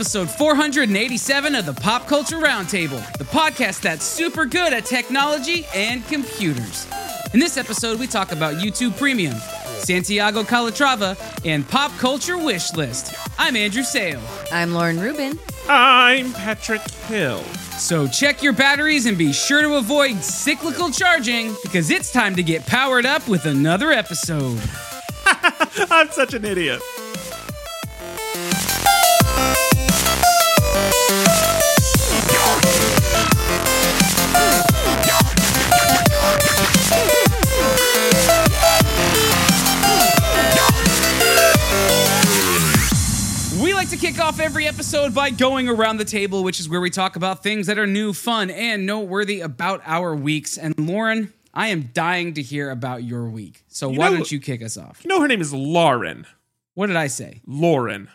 episode 487 of the Pop Culture Roundtable, the podcast that's super good at technology and computers. In this episode, we talk about YouTube Premium, Santiago Calatrava, and Pop Culture Wish List. I'm Andrew Sale. I'm Lauren Rubin. I'm Patrick Hill. So check your batteries and be sure to avoid cyclical charging because it's time to get powered up with another episode. I'm such an idiot. Kick off every episode by going around the table, which is where we talk about things that are new, fun, and noteworthy about our weeks. And Lauren, I am dying to hear about your week. So why know- don't you kick us off? You know her name is Lauren. What did I say? Lauren.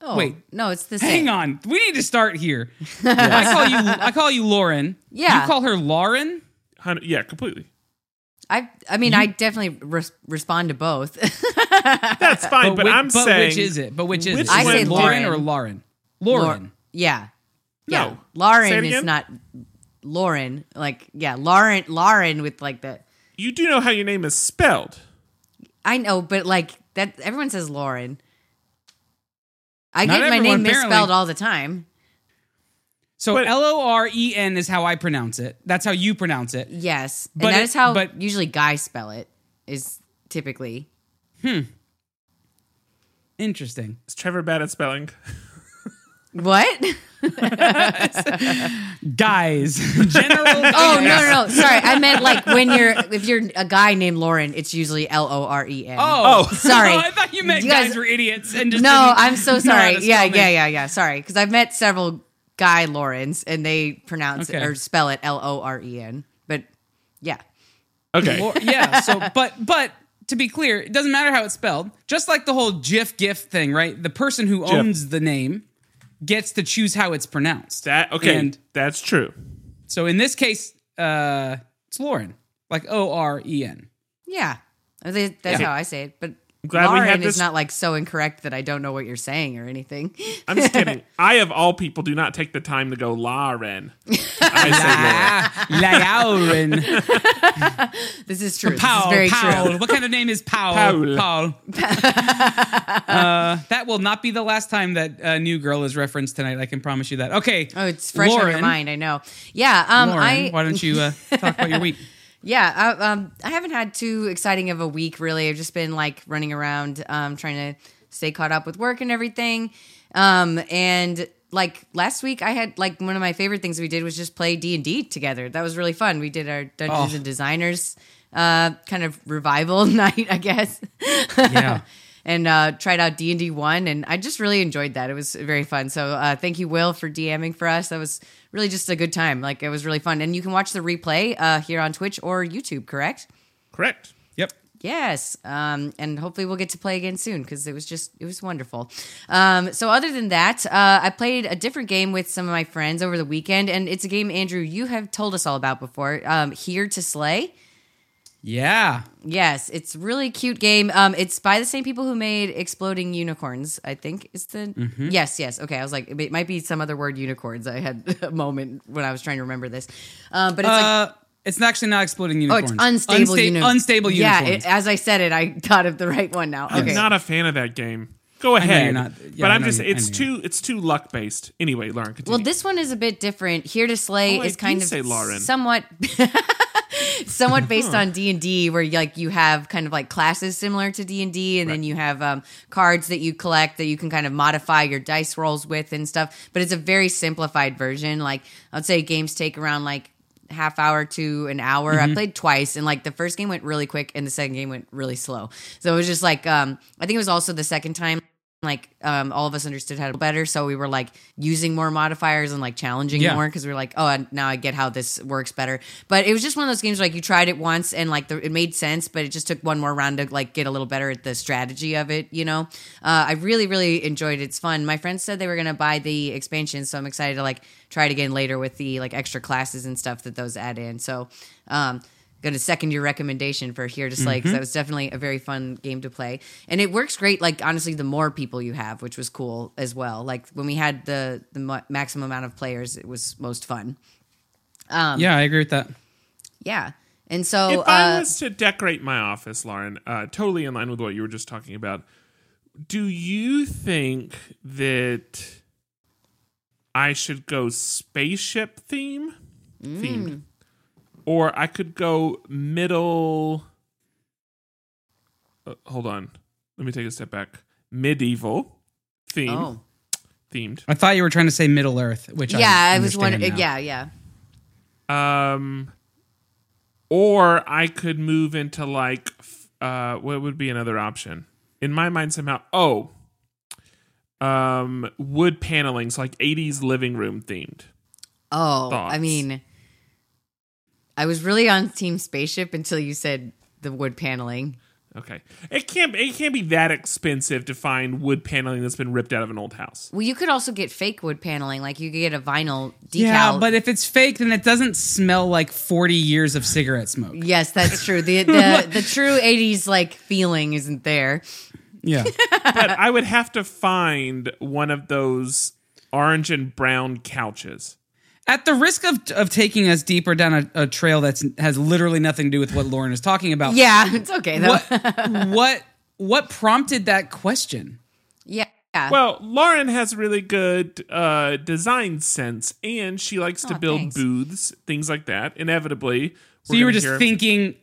Oh, Wait. no, it's the same. Hang same. on. We need to start here. I call you I call you Lauren. Yeah. You call her Lauren? Yeah, completely. I I mean, I definitely res- respond to both. That's fine, but, which, I'm but saying which is it? But which is which it? I say Lauren Lauren. or Lauren? Lau- Lauren. yeah. No. Yeah. Say Lauren is not Lauren. Like, yeah, Lauren, Lauren with like the. You do know how your name is spelled. I know, but like that, everyone says Lauren. I Not get my everyone, name apparently. misspelled all the time. So L O R E N is how I pronounce it. That's how you pronounce it. Yes, and But that it- is how but- usually guys spell it. Is typically Hmm. Interesting. Is Trevor bad at spelling? what? Guys. General Oh no, no, no! Sorry, I meant like when you're if you're a guy named Lauren, it's usually L O R E N. Oh, Oh. Sorry. I thought you meant You guys- guys, were idiots and just no, I'm so sorry. Yeah, yeah, yeah, yeah. Sorry, because I've met several guy Lawrence, and they pronounce Okay. it or spell it L O R E N. But yeah, Okay. Or- yeah. So, but but to be clear, it doesn't matter how it's spelled. Just like the whole GIF GIF thing, right? The person who owns the name gets to choose how it's pronounced. that okay. And that's true. so in this case, uh, it's Lauren, like O R E N. yeah. That's Yeah. how I say it. But glad we Lauren had is not like so incorrect that I don't know what you're saying or anything. I'm just kidding. I of all people do not take the time to go Lauren. I say Lauren. Lauren. This is true. This Paul. is very Paul. true. What kind of name is Paul? Paul. Paul. uh, that will not be the last time that uh, New Girl is referenced tonight. I can promise you that. Okay. Oh, it's fresh on your mind. I know. Yeah. Um. Lauren, I why don't you uh, talk about your week? Yeah, I, um, I haven't had too exciting of a week really. I've just been like running around, um, trying to stay caught up with work and everything. Um, and like last week, I had like one of my favorite things we did was just play D and D together. That was really fun. We did our Dungeons Oh. and Designers uh, kind of revival night, I guess. Yeah. and uh, tried out D and D one, and I just really enjoyed that. It was very fun. So uh, thank you, Will, for DMing for us. That was really just a good time. Like it was really fun, and you can watch the replay uh, here on Twitch or YouTube. Correct? Correct. Yep. Yes, um, and hopefully we'll get to play again soon because it was just it was wonderful. Um, so other than that, uh, I played a different game with some of my friends over the weekend, and it's a game Andrew you have told us all about before. Um, Here to Slay. Yeah. Yes, it's really cute game. Um, it's by the same people who made Exploding Unicorns. I think is the Mm-hmm. yes, yes. Okay, I was like, it might be some other word unicorns. I had a moment when I was trying to remember this, um, but it's like Uh, it's actually not exploding oh, unicorns. it's unstable Unsta- uni- Unstable Yeah, unicorns. it, as I said it, I thought of the right one now. Okay, I'm not a fan of that game. Go ahead. you're not- yeah, but I I'm just you, it's know too it's too luck based. Anyway, Lauren, continue. Well, this one is a bit different. Here to Slay Oh, I is kind of say Lauren. somewhat somewhat based on D&D where like you have kind of like classes similar to D&D and then you have um, cards that you collect that you can kind of modify your dice rolls with and stuff, but it's a very simplified version. Like I'd say games take around like half hour to an hour. Mm-hmm. I played twice and like the first game went really quick and the second game went really slow. So it was just like um I think it was also the second time like um, all of us understood how to better. So we were like using more modifiers and like challenging Yeah. more because we were like oh now i get how this works better. But it was just one of those games where, like you tried it once and like the, it made sense but it just took one more round to like get a little better at the strategy of it you know? Uh, i really really enjoyed it. It's fun. My friends said they were going to buy the expansion so i'm excited to like try it again later with the like extra classes and stuff that those add in. So um gonna second your recommendation for here to slay because that was definitely a very fun game to play, and it works great. Like honestly, the more people you have, which was cool as well. Like when we had the the ma- maximum amount of players, it was most fun. um, yeah, I agree with that. Yeah, and so If I uh, was to decorate my office, Lauren, uh, totally in line with what you were just talking about, do you think that I should go spaceship theme Mm. themed, or I could go middle? Uh, hold on, let me take a step back. Medieval theme oh themed. I thought you were trying to say Middle Earth, which yeah, I, I, was understand wondering. now. Yeah, yeah. Um, or I could move into like, uh, what would be another option? In my mind, somehow, oh, um, wood panelings, like 80s living room themed. Oh, I mean, I was really on Team Spaceship until you said the wood paneling. Okay, it can't it can't be that expensive to find wood paneling that's been ripped out of an old house. Well, you could also get fake wood paneling, like you could get a vinyl decal. Yeah, but if it's fake, then it doesn't smell like 40 years of cigarette smoke. yes, that's true. The the the true '80s like feeling isn't there. Yeah. but I would have to find one of those orange and brown couches. At the risk of, of taking us deeper down a, a trail that has literally nothing to do with what Lauren is talking about, Yeah, it's okay though. what, what, what prompted that question? yeah. Well, Lauren has really good uh, design sense, and she likes to build thanks. booths, things like that. Inevitably, So you were just thinking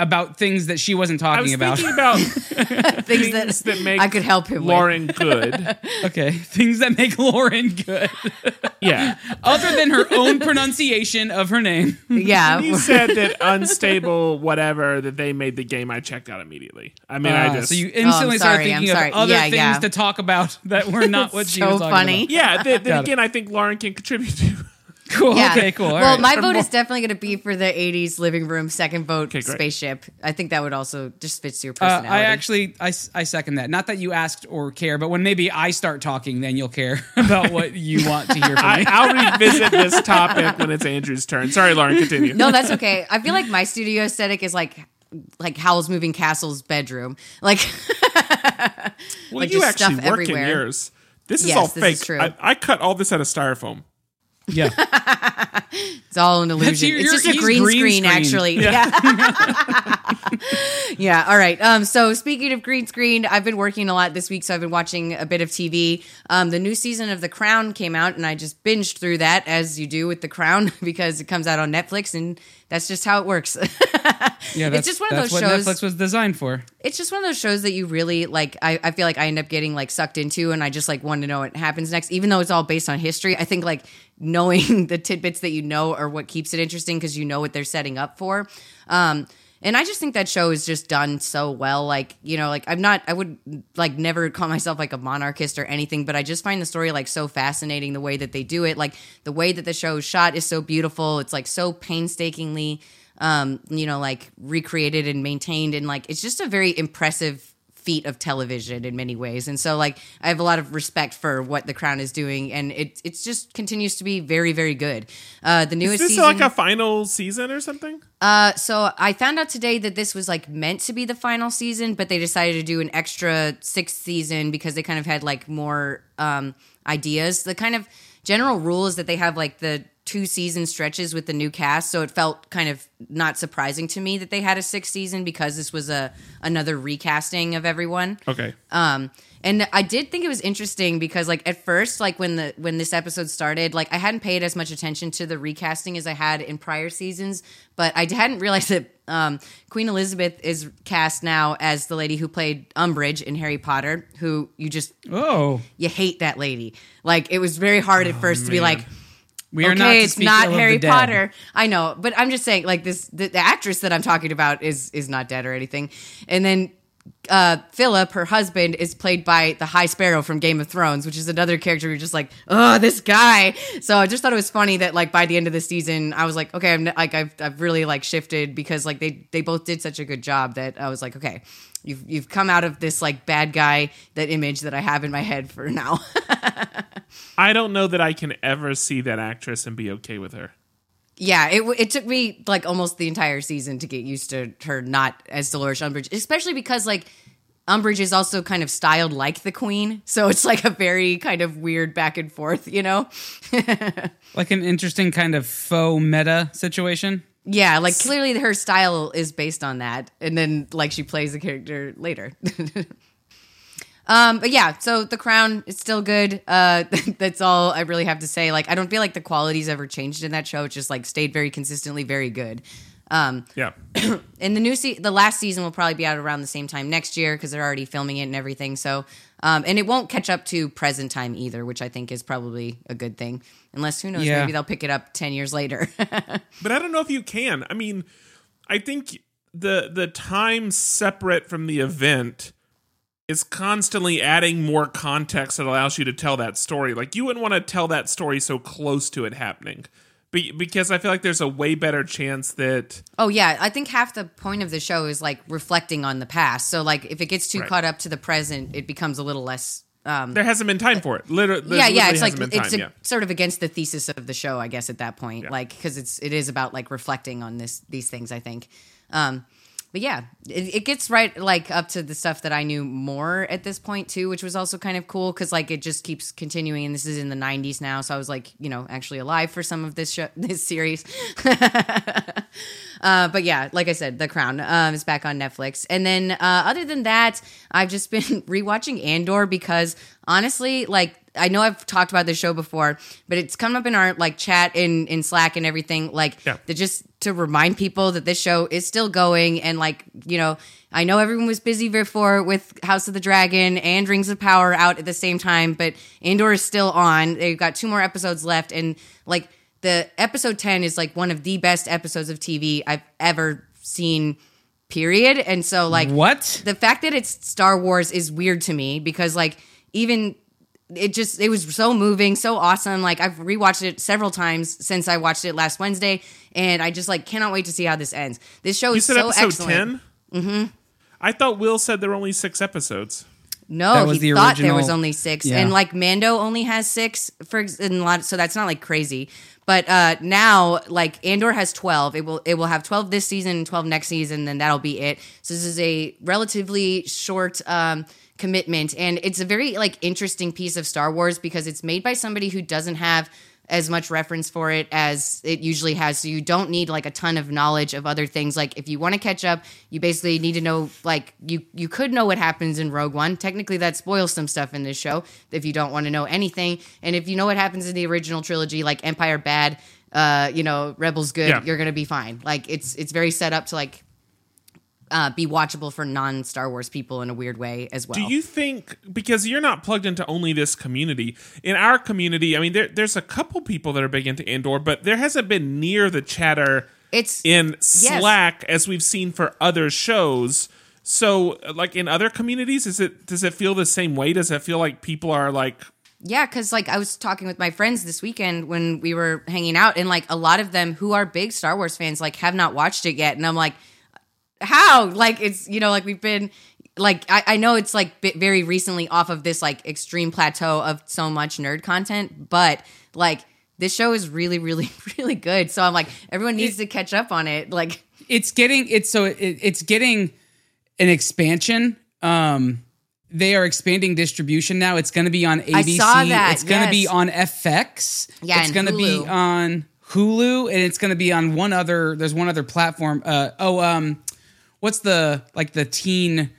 about things that she wasn't I talking was about. thinking about things, things that, that make I could help him with. Lauren good. okay, things that make Lauren good, Yeah, other than her own pronunciation of her name. Yeah, you said that unstable whatever that they made the game. I checked out immediately. I mean, I Uh, just so you instantly Oh, started thinking of other Yeah, things yeah. to talk about that were not what she was talking funny. about. yeah. Then, then it. again, I think Lauren can contribute to. Cool. Yeah. Okay. Cool. All well, right. my vote is definitely going to be for the '80s living room. Second vote, Okay, spaceship. I think that would also just fits your Uh, personality. I actually, I, s- I second that. Not that you asked or care, but when maybe I start talking, then you'll care about what you want to hear from I, me. I'll revisit this topic when it's Andrew's turn. Sorry, Lauren. Continue. No, that's okay. I feel like my studio aesthetic is like like Howl's Moving Castle's bedroom. Like well, like you just actually stuff work everywhere. in yours. This is Yes, all this fake. is true. I, I cut all this out of styrofoam. Yeah. it's all an illusion. your- it's just a green, green screen, screen. actually. Yeah. yeah. All right. Um, so speaking of green screen, I've been working a lot this week, so I've been watching a bit of TV. Um, the new season of The Crown came out, and I just binged through that as you do with The Crown because it comes out on Netflix, and that's just how it works. Yeah. That's, just one of that's those what shows- Netflix was designed for. it's just one of those shows that you really like I, I feel like i end up getting like sucked into and i just like want to know what happens next even though it's all based on history i think like knowing the tidbits that you know are what keeps it interesting because you know what they're setting up for. Um and i just think that show is just done so well like you know like i'm not i would like never call myself like a monarchist or anything but i just find the story like so fascinating the way that they do it. Like the way that the show is shot is so beautiful. It's like so painstakingly um, you know, like recreated and maintained, and like it's just a very impressive feat of television in many ways. And so, like, I have a lot of respect for what The Crown is doing, and it it's just continues to be very, very good. Uh, the Is newest this season, like a final season or something? uh, so I found out today that this was like meant to be the final season, but they decided to do an extra sixth season because they kind of had like more um, ideas. The kind of general rule is that they have like the two season stretches with the new cast, so it felt kind of not surprising to me that they had a sixth season because this was a another recasting of everyone. Okay. Um, and I did think it was interesting because, like, at first, like when the when this episode started, like I hadn't paid as much attention to the recasting as I had in prior seasons, but I hadn't realized that um, Queen Elizabeth is cast now as the lady who played Umbridge in Harry Potter, who you just Oh, you hate that lady. Like it was very hard at first to be like, we are okay, not. it's not ill of the Harry. Potter. I know, but I'm just saying, like this, the, the actress that I'm talking about is is not dead or anything. And then uh, Philip, her husband, is played by the High Sparrow from Game of Thrones, which is another character. You're just like, oh, this guy. So I just thought it was funny that like by the end of the season, I was like, okay, I'm like I've I've really like shifted because like they they both did such a good job that I was like, okay. You've, you've come out of this like bad guy that image that I have in my head for now. I don't know that I can ever see that actress and be okay with her. Yeah, it it took me like almost the entire season to get used to her not as Dolores Umbridge, especially because like Umbridge is also kind of styled like the Queen, so it's like a very kind of weird back and forth, you know? Like an interesting kind of faux meta situation. Yeah, like clearly her style is based on that, and then like she plays the character later. um, but yeah, so the Crown is still good. Uh, that's all I really have to say. Like, I don't feel like the quality's ever changed in that show. It just like stayed very consistently very good. Um, Yeah. and the new se- the last season will probably be out around the same time next year because they're already filming it and everything. So, um, and it won't catch up to present time either, which I think is probably a good thing. Unless who knows, Yeah. maybe they'll pick it up ten years later. But I don't know if you can. I mean, I think the the time separate from the event is constantly adding more context that allows you to tell that story. Like you wouldn't want to tell that story so close to it happening. Be- because I feel like there's a way better chance that Oh yeah, I think half the point of the show is like reflecting on the past. So like if it gets too Right. caught up to the present, it becomes a little less. Um, there hasn't been time for it. Literally, yeah, yeah, it's like it's a, yeah. sort of against the thesis of the show, I guess, at that point. Yeah. Like because it's it is about like reflecting on this these things. I think. Um, but yeah, it, it gets right like up to the stuff that I knew more at this point too, which was also kind of cool because like it just keeps continuing, and this is in the '90s now, so I was like, you know, actually alive for some of this show, this series. Uh, but yeah, like I said, The Crown um, is back on Netflix. And then uh, other than that, I've just been rewatching Andor because honestly, like I know I've talked about this show before, but it's come up in our like chat in in Slack and everything. Like Yeah. just to remind people that this show is still going and like you know. I know everyone was busy before with House of the Dragon and Rings of Power out at the same time, but Andor is still on. They've got two more episodes left, and like the episode 10 is like one of the best episodes of TV I've ever seen, period. And so, like, What? the fact that it's Star Wars is weird to me because, like, even it just it was so moving, so awesome. Like I've rewatched it several times since I watched it last Wednesday, and I just like cannot wait to see how this ends. This show You is said so episode excellent. ten. Mm-hmm. I thought Will said there were only six episodes. No, he the thought there was only six, Yeah. and like Mando only has six for ex- and a lot, so that's not like crazy. But uh now, like Andor has twelve. It will it will have twelve this season, and twelve next season, and then that'll be it. So this is a relatively short um commitment, and it's a very like interesting piece of Star Wars because it's made by somebody who doesn't have as much reference for it as it usually has. So you don't need like a ton of knowledge of other things. Like if you want to catch up, you basically need to know like you you could know what happens in Rogue One. Technically that spoils some stuff in this show if you don't want to know anything. And if you know what happens in the original trilogy, like Empire bad, uh, you know, Rebels good, Yeah. you're gonna be fine. Like it's it's very set up to like uh, be watchable for non Star Wars people in a weird way as well. Do you think because you're not plugged into only this community? In our community, I mean, there, there's a couple people that are big into Andor, but there hasn't been near the chatter it's in Slack as we've seen for other shows. So, like in other communities, is it does it feel the same way? Does it feel like people are like, Yeah, because like I was talking with my friends this weekend when we were hanging out, and like a lot of them who are big Star Wars fans like have not watched it yet, and I'm like, how? Like it's you know like we've been like I, I know it's like bi- very recently off of this like extreme plateau of so much nerd content, but like this show is really really really good. So I'm like everyone needs to catch up on it. Like it's getting it's so it, it's getting an expansion um they are expanding distribution now it's going to be on abc saw that, it's going to be on fx Yeah, it's going to be on hulu and it's going to be on one other there's one other platform uh oh um what's the like the teen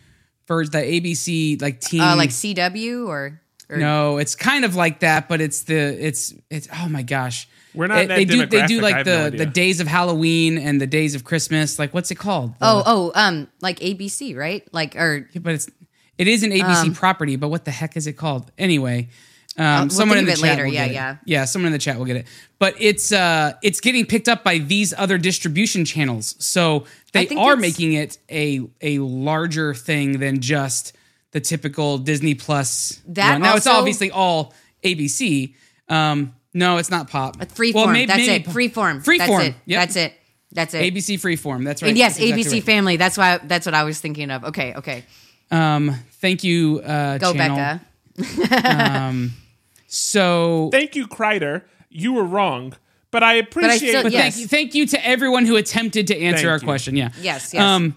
version the abc like teen uh, like CW or, or no it's kind of like that but it's the it's it's oh my gosh We're not in that they do they do like the no the days of halloween and the days of christmas like what's it called oh oh um like ABC right like or Yeah, but it's it is an ABC property, but what the heck is it called? Anyway, um, we'll someone in the it chat later. will Yeah, get it. yeah. yeah. Someone in the chat will get it. But it's uh, it's getting picked up by these other distribution channels, so they are making it a a larger thing than just the typical Disney Plus. That one. now it's obviously all ABC. Um, no, it's not pop. Freeform. Well, maybe- that's maybe it. Freeform. Freeform. That's it. Yep. That's it. That's it. ABC Freeform. That's right. and yes, That's exactly ABC right. Family. That's why. That's what I was thinking of. Okay. Okay. Um, thank you, uh, Go channel. Becca. So "Thank you, Kreider, you were wrong." But I appreciate. still- But Yes. thank you, thank you to everyone who attempted to answer Thank our you. question. Yeah. Yes, yes. Um,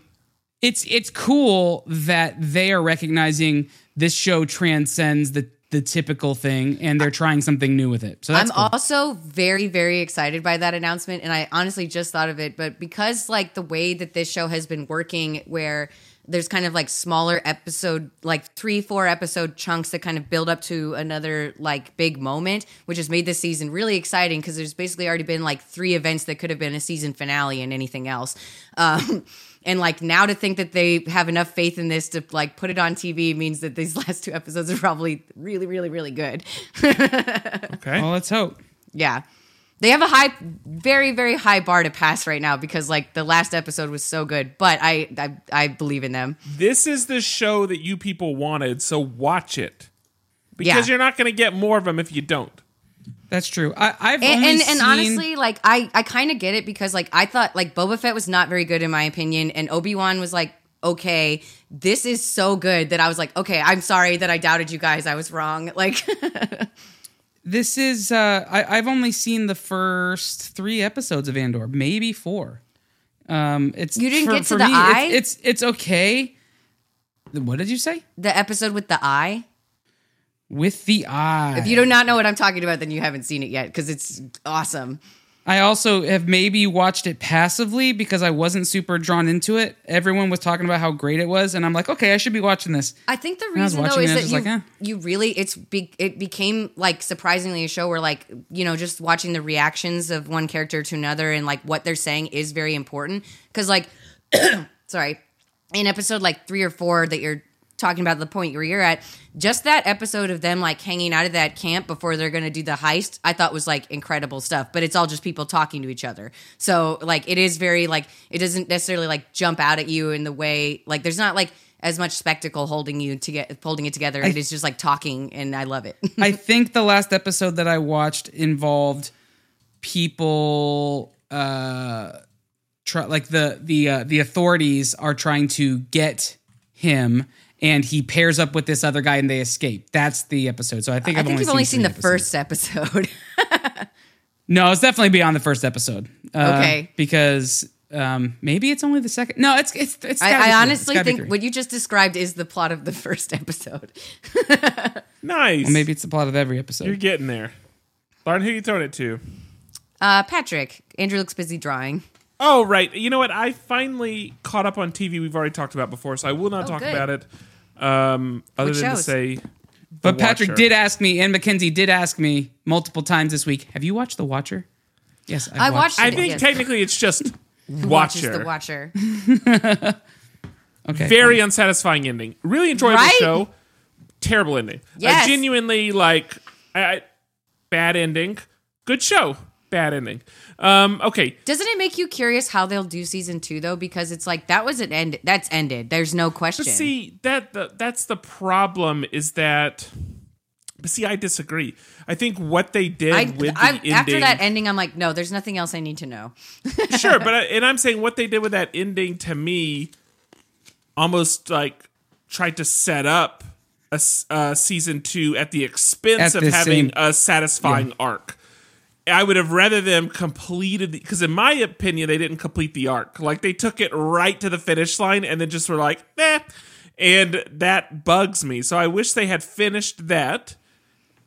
it's it's cool that they are recognizing this show transcends the the typical thing, and they're trying something new with it. So that's I'm cool. also very, very excited by that announcement. And I honestly just thought of it, but because like the way that this show has been working, where there's kind of like smaller episode, like three, four episode chunks that kind of build up to another like big moment, which has made this season really exciting because there's basically already been like three events that could have been a season finale and anything else. Um, and like now to think that they have enough faith in this to like put it on TV means that these last two episodes are probably really, really, really good. okay. well, let's hope. Yeah. They have a high, very, very high bar to pass right now because like the last episode was so good. But I, I, I believe in them. this is the show that you people wanted, so watch it. Because Yeah. you're not going to get more of them if you don't. That's true. I, I've And only and, seen, and honestly, like I, I kind of get it because like I thought like Boba Fett was not very good in my opinion, and Obi Wan was like okay. This is so good that I was like, okay, I'm sorry that I doubted you guys. I was wrong. Like, this is. Uh, I, I've only seen the first three episodes of Andor, maybe four. Um, it's You didn't for- get to the me, eye? It's, it's it's okay. What did you say? the episode with the eye. With the eye. If you do not know what I'm talking about, then you haven't seen it yet because it's awesome. I also have maybe watched it passively because I wasn't super drawn into it. Everyone was talking about how great it was, and I'm like, okay, I should be watching this. I think the reason though is that you, like, eh. you really it's be, it became like surprisingly a show where like you know just watching the reactions of one character to another and like what they're saying is very important because like sorry in episode like three or four that you're talking about the point where you're at just that episode of them like hanging out of that camp before they're gonna do the heist i thought was like incredible stuff but it's all just people talking to each other. So like it is very like it doesn't necessarily like jump out at you in the way like there's not like as much spectacle holding you to get holding it together. It is just like talking and i love it. I think the last episode that I watched involved people uh try like the the uh, the authorities are trying to get him and he pairs up with this other guy and they escape. That's the episode. So I think i I've think you've only seen three the episodes. first episode No, it's definitely beyond the first episode. Uh, Okay. because um maybe it's only the second. No, it's it's it's. I. I honestly gotta think what you just described is the plot of the first episode. Nice. Well, maybe it's the plot of every episode. You're getting there. Lauren, who you throwing it to? Uh, Patrick, Andrew looks busy drawing. Oh, right. You know what? I finally caught up on TV. We've already talked about before, so I will not Oh, talk good. about it. Um, other What than to say, But Patrick Watcher. did ask me, and Mackenzie did ask me multiple times this week. Have you watched The Watcher? Yes, I've I watched I it. think Yes. technically it's just Watches Watcher. the Watcher. Okay, Very unsatisfying ending. Really enjoyable Right? show. Terrible ending. Yes. I genuinely like. I, I, bad ending. Good show. Bad ending. Um, okay. Doesn't it make you curious how they'll do season two though? Because it's like that was an end. That's ended. There's no question. But see that the, that's the problem is that. But see, I disagree. I think what they did I, with the I, ending. after that ending, I'm like, no, there's nothing else I need to know. sure, but I, and I'm saying what they did with that ending to me, almost like tried to set up a, uh, season two at the expense At of the having same- a satisfying arc. I would have rather them completed because, in my opinion, they didn't complete the arc. Like they took it right to the finish line and then just were like, "eh," and that bugs me. So I wish they had finished that.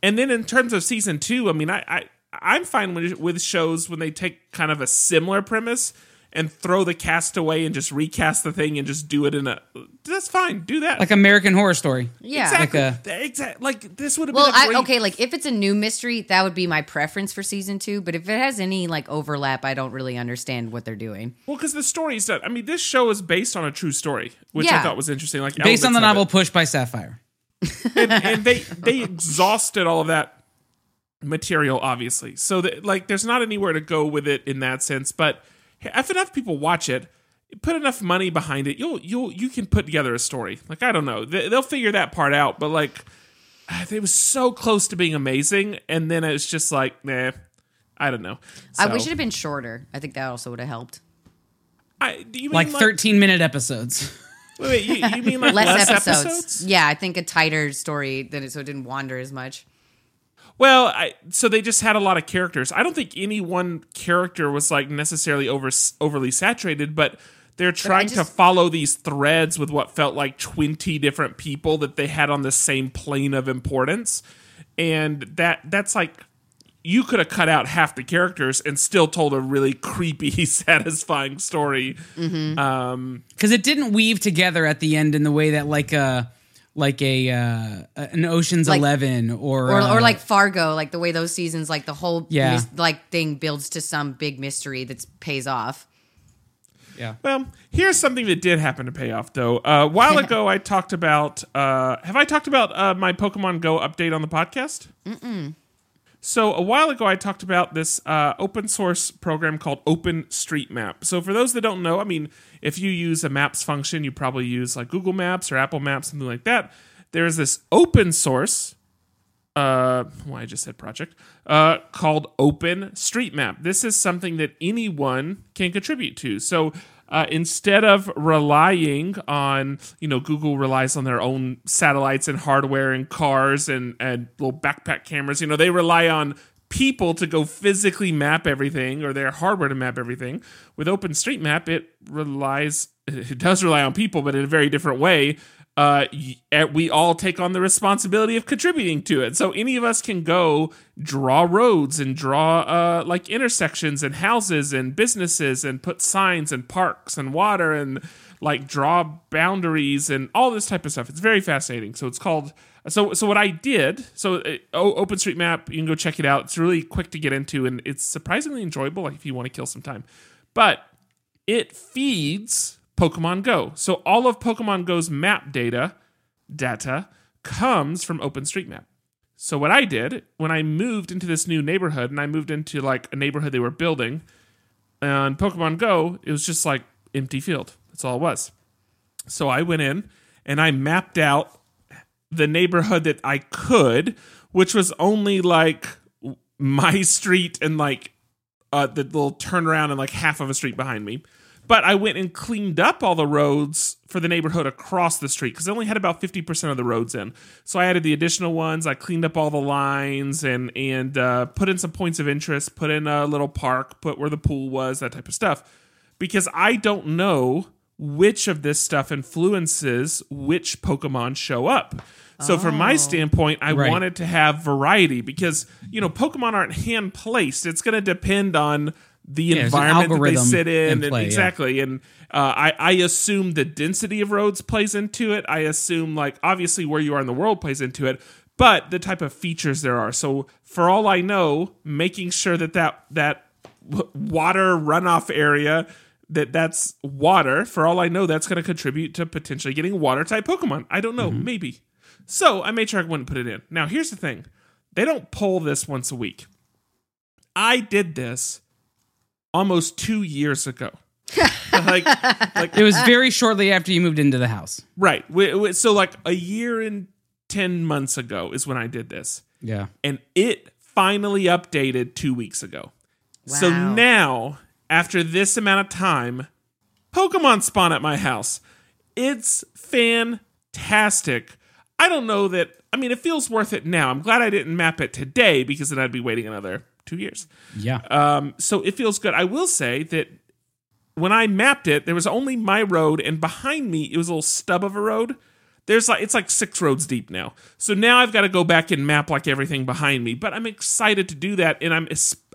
And then in terms of season two, I mean, I, I I'm fine with, with shows when they take kind of a similar premise and throw the cast away and just recast the thing and just do it in a. That's fine. Do that. like American Horror Story. Yeah. exactly. like a- exactly. Like this would have Well, been. a I, great, okay, like if it's a new mystery, that would be my preference for season two. But if it has any like overlap, I don't really understand what they're doing. Well, because the story's done. I mean, this show is based on a true story, which I thought was interesting. Like Based on the novel it. Push by Sapphire. and, and they they exhausted all of that material obviously so that like there's not anywhere to go with it in that sense but if enough people watch it put enough money behind it you'll you'll you can put together a story like i don't know They- they'll figure that part out but like it was so close to being amazing and then it's just like nah i don't know I wish it had been shorter. I think that also would have helped. I, do you mean Like 13 minute episodes. wait, wait, you, you mean like Less, less, episodes. episodes? Yeah, I think a tighter story than it so it didn't wander as much. Well, I, so they just had a lot of characters. I don't think any one character was like necessarily over overly saturated, but they're trying just- to follow these threads with what felt like 20 different people that they had on the same plane of importance. And that that's like you could have cut out half the characters and still told a really creepy, satisfying story. Um, because it didn't weave together at the end in the way that like a like a uh, an Ocean's Like- Eleven or or, uh, or like Fargo, like the way those seasons, like the whole Yeah. mis- like thing builds to some big mystery that pays off. yeah. Well, here's something that did happen to pay off, though. Uh, a while ago, I talked about. Uh, have I talked about uh, my Pokemon Go update on the podcast? Mm-mm. So a while ago, I talked about this uh, open source program called Open Street Map. So for those that don't know, I mean, if you use a Maps function, you probably use like Google Maps or Apple Maps, something like that. There is this open source uh, well, I just said project, uh, called Open Street Map. This is something that anyone can contribute to. So uh, instead of relying on, you know, Google relies on their own satellites and hardware and cars and, and little backpack cameras, you know, they rely on people to go physically map everything or their hardware to map everything. With OpenStreetMap, it relies, it does rely on people, but in a very different way uh, we all take on the responsibility of contributing to it. So any of us can go draw roads and draw uh, like intersections and houses and businesses and put signs and parks and water and like draw boundaries and all this type of stuff. It's very fascinating. So it's called. So so what I did. So uh, OpenStreetMap, you can go check it out. It's really quick to get into and it's surprisingly enjoyable. Like if you want to kill some time, but it feeds Pokemon Go. So all of Pokemon Go's map data data comes from OpenStreetMap. So what I did when I moved into this new neighborhood and I moved into like a neighborhood they were building on Pokemon Go, it was just like empty field. That's all it was. So I went in and I mapped out the neighborhood that I could, which was only like my street and like uh, the little turnaround and like half of a street behind me. But I went and cleaned up all the roads for the neighborhood across the street because I only had about fifty percent of the roads in. So I added the additional ones. I cleaned up all the lines and and uh, put in some points of interest. Put in a little park. Put where the pool was. That type of stuff. Because I don't know which of this stuff influences which Pokemon show up. So from my standpoint, I Right. wanted to have variety because you know Pokemon aren't hand placed. It's going to depend on the an environment that they sit in, in and play, yeah. exactly. And uh, I I assume the density of roads plays into it. I assume like obviously where you are in the world plays into it, but the type of features there are. So for all I know, making sure that that that water runoff area that that's water for all i know that's going to contribute to potentially getting water type pokemon i don't know maybe so i made sure i wouldn't put it in now here's the thing they don't pull this once a week i did this almost two years ago like like It was very shortly after you moved into the house. right Wi- wi- so like a year and 10 months ago is when i did this Yeah. and it finally updated two weeks ago. So now, after this amount of time, Pokemon spawn at my house. It's fantastic. I don't know that. I mean, it feels worth it now. I'm glad I didn't map it today because then I'd be waiting another two years. Yeah. Um, so it feels good. I will say that when I mapped it, there was only my road, and behind me it was a little stub of a road. There's like it's like six roads deep now. So now I've got to go back and map like everything behind me. But I'm excited to do that, and I'm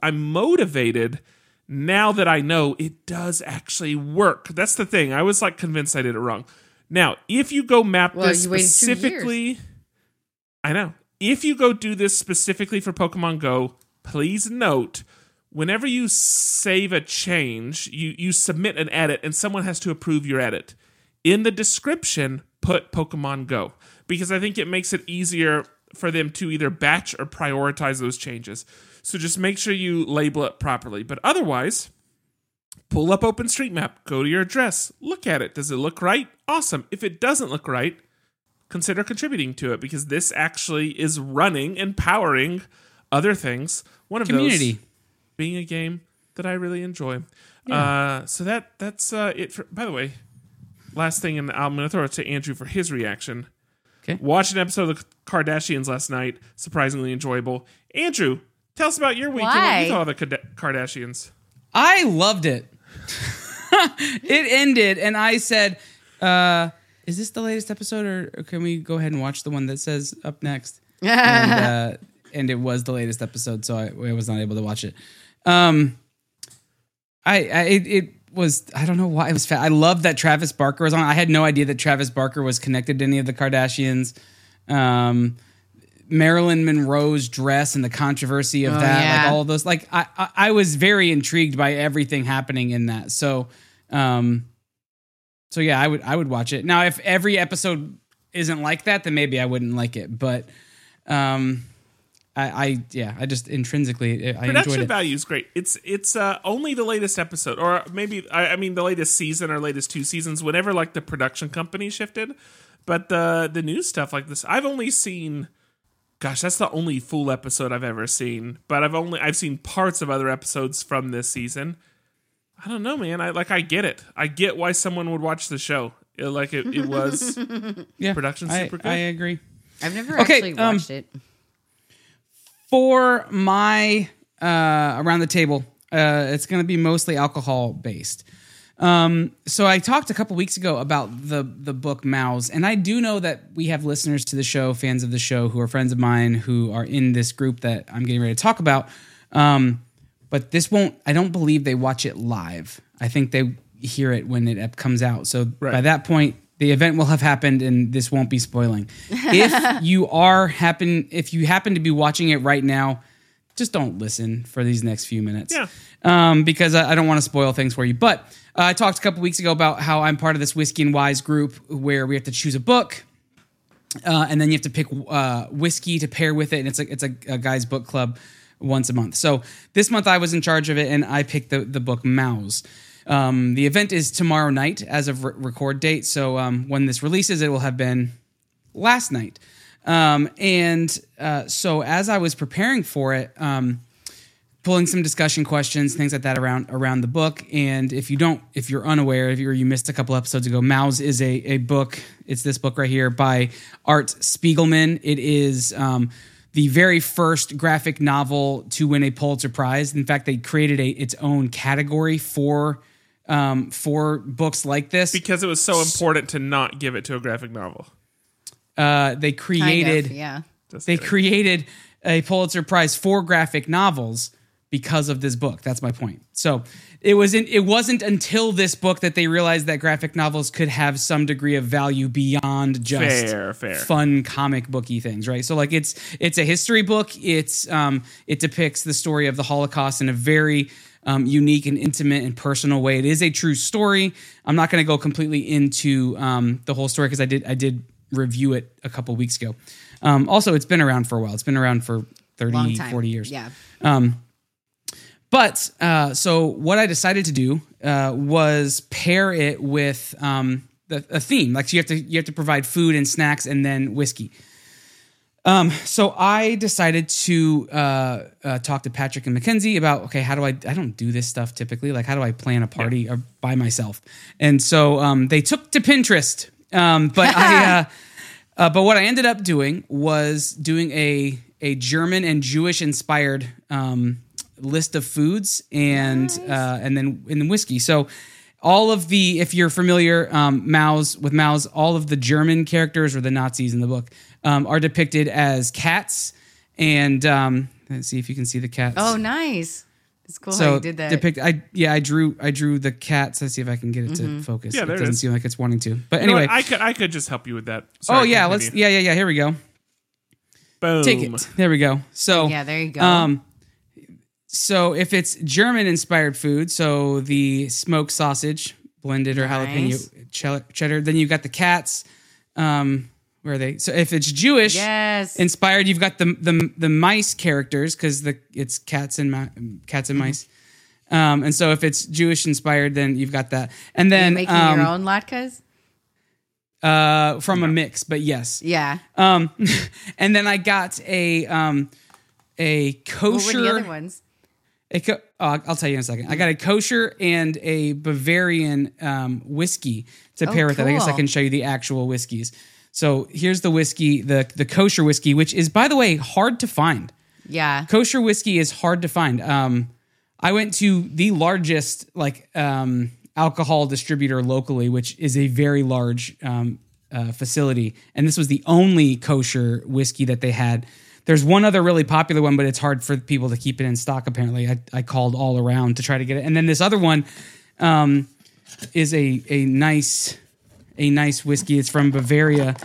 I'm motivated now that I know it does actually work. That's the thing. I was like convinced I did it wrong. Now, if you go map Well, this you waited two specifically, I know. If you go do this specifically for Pokemon Go, please note whenever you save a change, you, you submit an edit and someone has to approve your edit. In the description, put Pokemon Go because I think it makes it easier for them to either batch or prioritize those changes. So just make sure you label it properly. But otherwise, pull up OpenStreetMap, go to your address, look at it. Does it look right? Awesome. If it doesn't look right, consider contributing to it because this actually is running and powering other things. One of Community. those being a game that I really enjoy. Uh, so that that's uh, it. For, by the way, last thing, and I'm going to throw it to Andrew for his reaction. Okay. Watch an episode of the Kardashians last night. Surprisingly enjoyable. Andrew, tell us about your week and what you thought of the Kardashians. I loved it. it ended, and I said, uh, "Is this the latest episode, or, or can we go ahead and watch the one that says up next?" and, uh, and it was the latest episode, so I, I was not able to watch it. Um, I, I it, it was I don't know why it was. I loved that Travis Barker was on. I had no idea that Travis Barker was connected to any of the Kardashians. Um, Marilyn Monroe's dress and the controversy of Oh, that, yeah. like all those, like I, I, I was very intrigued by everything happening in that. So, um, so yeah, I would, I would watch it. Now, if every episode isn't like that, then maybe I wouldn't like it. But, um, I, I yeah, I just intrinsically I enjoyed Production it. value is great. It's it's uh, only the latest episode, or maybe I, I mean the latest season or latest two seasons. Whenever like the production company shifted, but the the new stuff like this, I've only seen. Gosh, that's the only full episode I've ever seen. But I've only I've seen parts of other episodes from this season. I don't know, man. I like I get it. I get why someone would watch the show. It, like it, it was yeah, production's I, super good. I agree. I've never Okay, actually um, watched it. For my uh, around the table, uh, it's going to be mostly alcohol based. Um, so I talked a couple weeks ago about the the book Maus, and I do know that we have listeners to the show, fans of the show, who are friends of mine who are in this group that I'm getting ready to talk about. Um, but this won't. I don't believe they watch it live. I think they hear it when it comes out. So by that point, the event will have happened, and this won't be spoiling. if you are happen, if you happen to be watching it right now, just don't listen for these next few minutes. Yeah. Um, because I, I don't want to spoil things for you. But uh, I talked a couple weeks ago about how I'm part of this Whiskey and Wise group where we have to choose a book. Uh, and then you have to pick uh, whiskey to pair with it, and it's a it's a, a guy's book club once a month. So this month I was in charge of it, and I picked the the book Maus. Um, the event is tomorrow night as of re- record date. So um, when this releases, it will have been last night. Um, and uh, so as I was preparing for it, um, pulling some discussion questions, things like that around around the book. And if you don't, if you're unaware, if you you missed a couple episodes ago, Maus is a a book. It's this book right here by Art Spiegelman. It is. Um, the very first graphic novel to win a Pulitzer Prize. In fact, they created a its own category for um, for books like this. because it was so important to not give it to a graphic novel. Uh, they Kind of, created yeah. That's they good. created a Pulitzer Prize for graphic novels because of this book. That's my point. So it wasn't it wasn't until this book that they realized that graphic novels could have some degree of value beyond just Fair, fair. fun comic booky things, right? So like it's it's a history book. It's um it depicts the story of the Holocaust in a very um, unique and intimate and personal way. It is a true story. I'm not going to go completely into um, the whole story because I did I did review it a couple weeks ago. Um, also, it's been around for a while. It's been around for 30, 40 years. Yeah. But uh, so what I decided to do uh, was pair it with um, the, a theme. Like so you have to you have to provide food and snacks and then whiskey. Um, so I decided to uh, uh, talk to Patrick and Mackenzie about okay, how do I? I don't do this stuff typically. Like how do I plan a party or by myself? And so um, they took to Pinterest. Um, but I. Uh, uh, but what I ended up doing was doing a a German and Jewish inspired um, list of foods and uh, and then and then whiskey. So all of the if you're familiar um, Maus with Maus, all of the German characters or the Nazis in the book um, are depicted as cats. And um, let's see if you can see the cats. Oh, nice. It's cool how so you did that. depict. I yeah, I drew I drew the cats. Let's see if I can get it Mm-hmm. to focus. Yeah, there it it doesn't is. seem like it's wanting to. But You know anyway. I could I could just help you with that. oh yeah, continue. let's yeah yeah yeah. Here we go. boom. Take it. There we go. So yeah, there you go. Um, so if it's German inspired food, so the smoked sausage, blended or Nice. jalapeno cheddar, cheddar, then you've got the cats. Um, where are they? So if it's Jewish yes. inspired, you've got the the the mice characters because the it's cats and mi- cats and Mm-hmm. mice. Um, and so if it's Jewish inspired, then you've got that. And Are then making um, your own latkes? uh, from a mix, but yes. Yeah. Um, and then I got a um, a kosher. what kosher. were the other ones? A co- oh, I'll tell you in a second. I got a kosher and a Bavarian um, whiskey to Oh, pair with it. I guess I can show you the actual whiskeys. So here's the whiskey, the the kosher whiskey, which is by the way hard to find. Yeah. Kosher whiskey is hard to find. Um, I went to the largest like um, alcohol distributor locally, which is a very large um, uh, facility, and this was the only kosher whiskey that they had. There's one other really popular one, but it's hard for people to keep it in stock. Apparently, I, I called all around to try to get it, and then this other one um, is a a nice a nice whiskey. It's from Bavaria,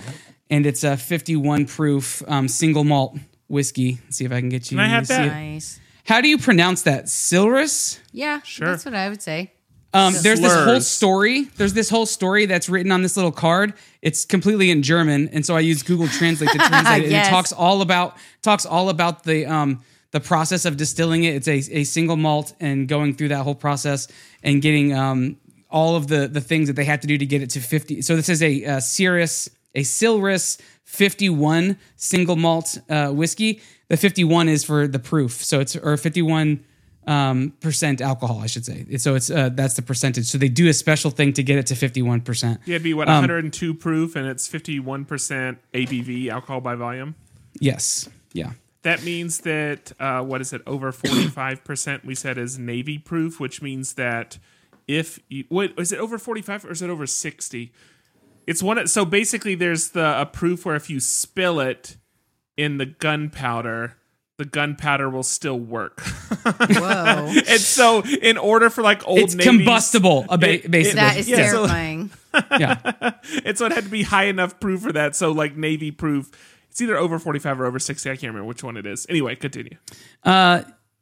and it's a 51 proof um, single malt whiskey. Let's see if I can get you. Can I have that? Nice. How do you pronounce that? Silrus? Yeah. Sure. That's what I would say. Um, there's this whole story. There's this whole story that's written on this little card. It's completely in German, and so I use Google Translate to translate it. And it talks all about talks all about the um, the process of distilling it. It's a, a single malt and going through that whole process and getting um, all of the the things that they have to do to get it to 50. So this is a, uh Cirrus, a Silrus 51 single malt uh, whiskey. The 51 is for the proof, so it's or 51 um, percent alcohol, I should say. So it's uh, that's the percentage. So they do a special thing to get it to 51 percent. Yeah, it'd be Um, what 102 proof, and it's 51 percent ABV, alcohol by volume. Yes, yeah. That means that uh, what is it? Over 45 percent we said is navy proof, which means that if you, what is it over 45 or is it over 60? It's one. So basically, there's the a proof where if you spill it in the gunpowder, the gunpowder will still work. Whoa. and so, in order for like old It's Navy's- combustible, uh, ba- It- it- basically. that is Yeah, so- terrifying. yeah. And so it had to be high enough proof for that. So like navy proof, it's either over 45 or over 60. I can't remember which one it is. Anyway, continue.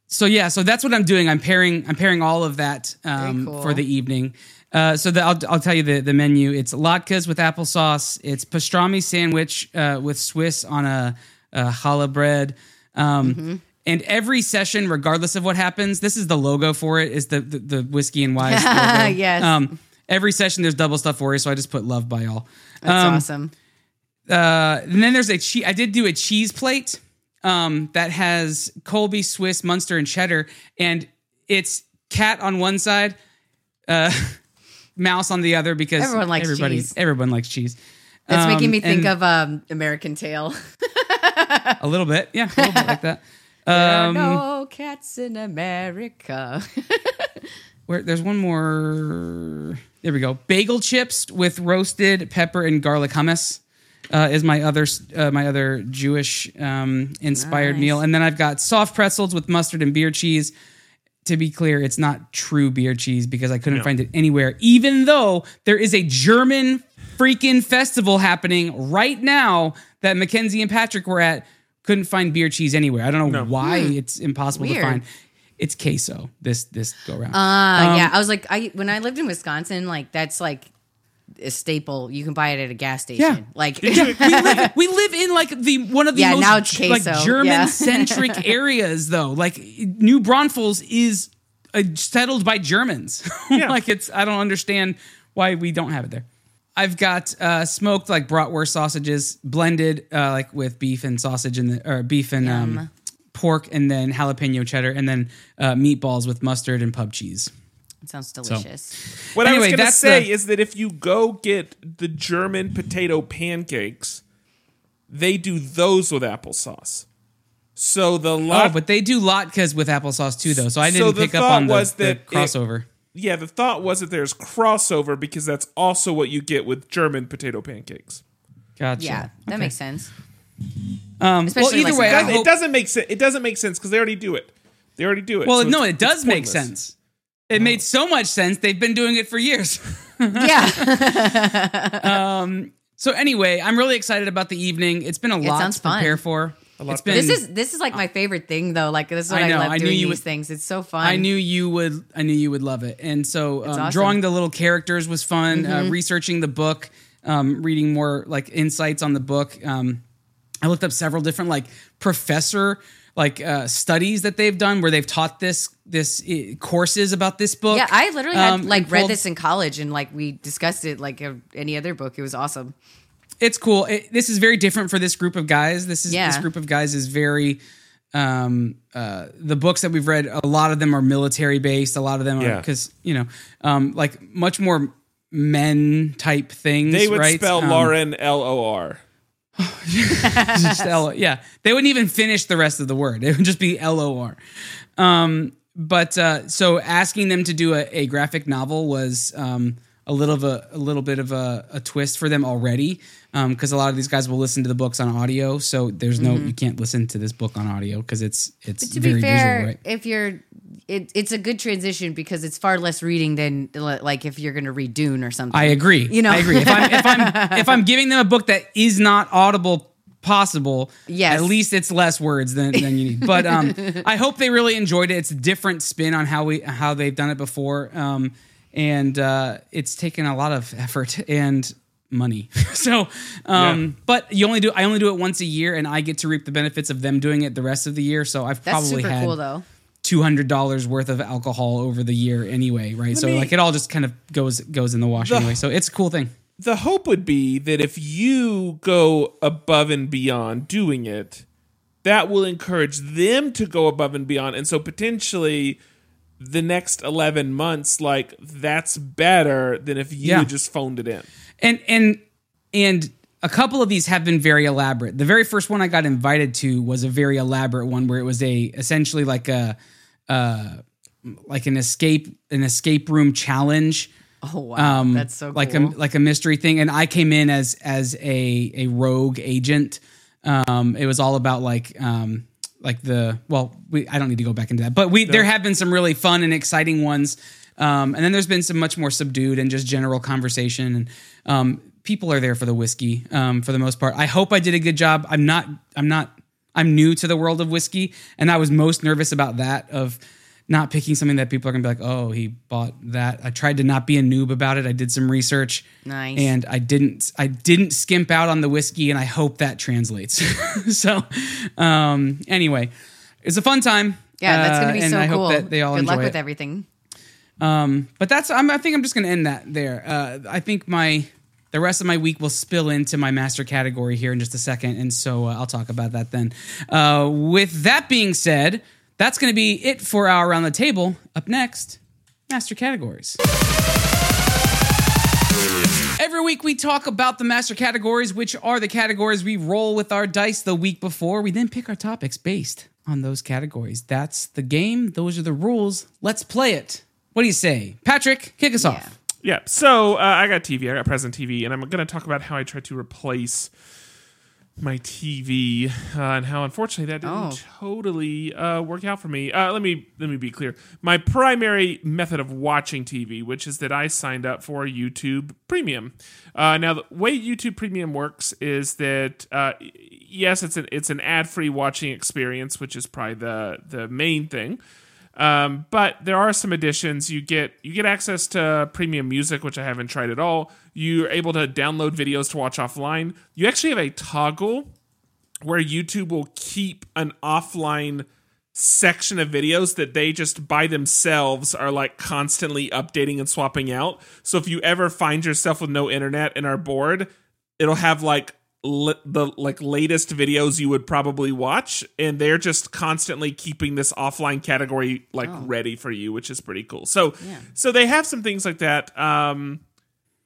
So yeah, so that's what I'm doing. I'm pairing I'm pairing all of that um, cool. for the evening. Uh, so the, I'll, I'll tell you the, the menu. It's latkes with applesauce. It's pastrami sandwich uh, with Swiss on a, a challah bread. Um, Mm-hmm. And every session, regardless of what happens, this is the logo for it. Is the the, the whiskey and wise logo. Yes. Um, every session there's double stuff for you, so I just put love by all. That's Um, awesome. uh, and then there's a cheese. I did do a cheese plate um, that has Colby, Swiss, Munster, and cheddar, and it's cat on one side, uh, mouse on the other because Everyone likes everybody, cheese. Everyone likes cheese. It's making Um, me think of um, American Tail. a little bit, yeah, a little bit like that. There are Um, no cats in America. Where there's one more. There we go. Bagel chips with roasted pepper and garlic hummus uh, is my other uh, my other Jewish um, inspired Nice. meal, and then I've got soft pretzels with mustard and beer cheese. To be clear, it's not true beer cheese because I couldn't No. find it anywhere. Even though there is a German freaking festival happening right now that Mackenzie and Patrick were at, couldn't find beer cheese anywhere. I don't know No. why it's impossible Weird. to find. It's queso. This this go round. Uh, yeah, I was like, I when I lived in Wisconsin, like that's like a staple. You can buy it at a gas station. Yeah. Like, we live we live in like the one of the Yeah, most like. German centric areas though. Like New Braunfels is uh, settled by Germans. Yeah. like it's I don't understand why we don't have it there. I've got uh, smoked like bratwurst sausages blended uh, like with beef and sausage and the, or beef and um, pork and then jalapeno cheddar and then uh, meatballs with mustard and pub cheese. It sounds delicious. What I was going to say the- is that if you go get the German potato pancakes, they do those with applesauce. So the Oh, lot, but they do latkes with applesauce too, though. So I didn't the pick up on the, was the that it- crossover. yeah, the thought was that there's crossover because that's also what you get with German potato pancakes. Gotcha. Yeah, that Okay. makes sense. Um, well, either like way, some- I Doesn't- hope, it doesn't make sense. It doesn't make sense because they already do it. They already do it. well, so no, it does it's make sense. It made so much sense. They've been doing it for years. yeah, so anyway, I'm really excited about the evening. It's been a lot sounds to fun. prepare for. It's been. this is this is like my favorite thing though. Like this is what I I, know, love I knew doing you these would- things. It's so fun. I knew you would. I knew you would love it. And so, um, awesome. drawing the little characters was fun. Mm-hmm. Uh, researching the book, um, reading more like insights on the book. Um, I looked up several different like professor like uh, studies that they've done where they've taught this this uh, courses about this book. Yeah, I literally had Um, like read pulled- this in college and like we discussed it like uh, any other book. It was awesome. it's cool. It, this is very different for this group of guys. This is Yeah. this group of guys is very. Um, uh, the books that we've read, a lot of them are military based. A lot of them are Yeah. because you know, um, like much more men type things. They would right? spell Um, Lauren L O R. just L- yeah, they wouldn't even finish the rest of the word. It would just be L O R. Um, but uh, so asking them to do a, a graphic novel was um, a little of a, a little bit of a, a twist for them already because a lot of these guys will listen to the books on audio. So there's no you can't listen to this book on audio because it's it's to very be fair, visual, right? if you're, it, it's a good transition because it's far less reading than like if you're going to read Dune or something. I agree. You know? I agree. If I'm if I'm if I'm giving them a book that is not audible possible, Yes. at least it's less words than, than you need. But um, I hope they really enjoyed it. It's a different spin on how we how they've done it before, um, and uh, it's taken a lot of effort and money. so, um, Yeah. but you only do I only do it once a year, and I get to reap the benefits of them doing it the rest of the year. So I've That's probably super had cool though. two hundred dollars worth of alcohol over the year anyway, right? so me- like it all just kind of goes goes in the wash The- anyway. So it's a cool thing. the hope would be that if you go above and beyond doing it, that will encourage them to go above and beyond. And so potentially the next 11 months, like that's better than if you Yeah. just phoned it in. and and and a couple of these have been very elaborate. The very first one I got invited to was a very elaborate one where it was a essentially like a uh like an escape an escape room challenge. Oh wow, Um that's so cool. like a like a mystery thing and I came in as as a a rogue agent. Um it was all about like um like the well we I don't need to go back into that. But we there have been some really fun and exciting ones. Um and then there's been some much more subdued and just general conversation and um people are there for the whiskey um for the most part. I hope I did a good job. I'm not I'm not I'm new to the world of whiskey and I was most nervous about that of not picking something that people are gonna be like, oh, he bought that. I tried to not be a noob about it. I did some research, Nice. and I didn't. I didn't skimp out on the whiskey, and I hope that translates. so, um, anyway, it's a fun time. yeah, that's uh, gonna be and so I cool. hope that they all Good luck it. with everything. Um, but that's. I'm, I think I'm just gonna end that there. Uh, I think my the rest of my week will spill into my master category here in just a second, and so uh, I'll talk about that then. Uh, with that being said, that's going to be it for our round the table. Up next, master categories. Every week we talk about the master categories, which are the categories we roll with our dice the week before. We then pick our topics based on those categories. That's the game. Those are the rules. Let's play it. What do you say? Patrick, kick us Yeah. off. Yeah. So uh, I got TV. I got present TV, and I'm going to talk about how I tried to replace my TV uh, and how unfortunately that didn't Oh. totally uh, work out for me. Uh, let me let me be clear. My primary method of watching TV, which is that I signed up for YouTube Premium. Uh, now the way YouTube Premium works is that uh, yes, it's an it's an ad free watching experience, which is probably the the main thing. Um, but there are some additions. You get you get access to premium music, which I haven't tried at all. You're able to download videos to watch offline. You actually have a toggle where YouTube will keep an offline section of videos that they just by themselves are like constantly updating and swapping out. So if you ever find yourself with no internet and are bored, it'll have like li- the like latest videos you would probably watch and they're just constantly keeping this offline category like ready for you, which is pretty cool. So yeah. so they have some things like that. Um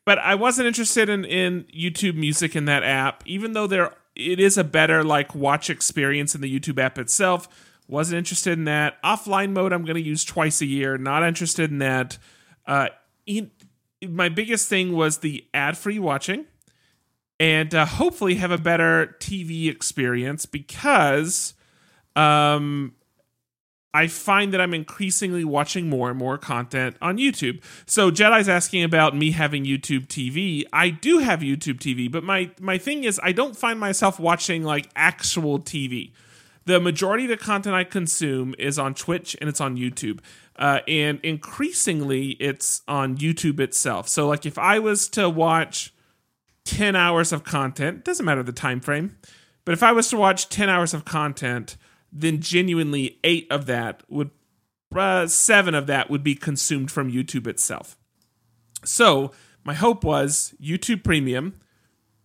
but I wasn't interested in in YouTube Music in that app, even though there it is a better like watch experience in the YouTube app itself. Wasn't interested in that offline mode. I'm going to use twice a year. Not interested in that. Uh, in, my biggest thing was the ad free watching, and uh, hopefully have a better TV experience because um, I find that I'm increasingly watching more and more content on YouTube. So Jedi's asking about me having YouTube TV. I do have YouTube TV, but my my thing is I don't find myself watching like actual TV. The majority of the content I consume is on Twitch and it's on YouTube. Uh, and increasingly it's on YouTube itself. So like if I was to watch 10 hours of content. Doesn't matter the time frame. But if i was to watch 10 hours of content then genuinely eight of that would uh, seven of that would be consumed from youtube itself. So my hope was youtube premium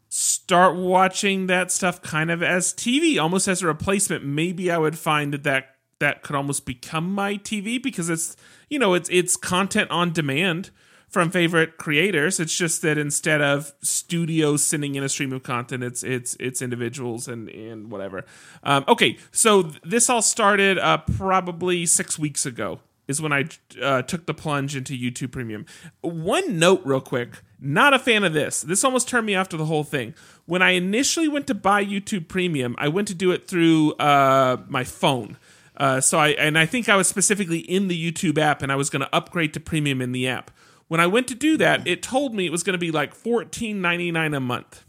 start watching that stuff kind of as tv almost as a replacement. Maybe i would find that that, that could almost become my tv because it's you know it's it's content on demand from favorite creators. It's just that instead of studios sending in a stream of content, it's it's it's individuals and and whatever. Um, okay, so th- this all started uh, probably six weeks ago. Is when I uh, took the plunge into YouTube Premium. One note, real quick. Not a fan of this. This almost turned me off to the whole thing. When I initially went to buy YouTube Premium, I went to do it through uh, my phone. Uh, so I and I think I was specifically in the YouTube app, and I was going to upgrade to Premium in the app. When I went to do that, it told me it was going to be like fourteen ninety nine a month.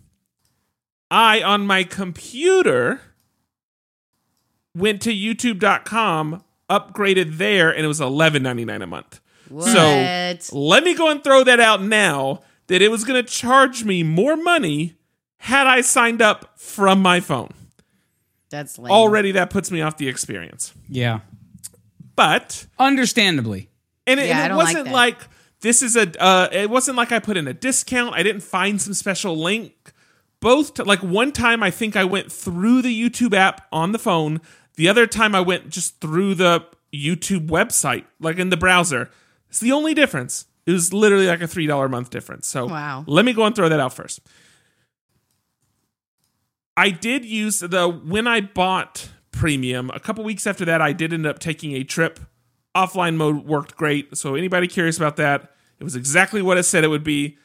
I on my computer went to YouTube.com, upgraded there, and it was eleven ninety nine a month. What? So let me go and throw that out now that it was going to charge me more money had I signed up from my phone. That's lame. Already that puts me off the experience. Yeah. But Understandably. and it, Yeah, and it don't like wasn't that. like this is a uh, it wasn't like I put in a discount. I didn't find some special link. Both t- like one time I think I went through the YouTube app on the phone. The other time I went just through the YouTube website, like in the browser. It's the only difference. It was literally like a three dollar a month difference. So Wow. let me go and throw that out first. I did use the when I bought premium a couple weeks after that. I did end up taking a trip. Offline mode worked great. So anybody curious about that, it was exactly what it said it would be.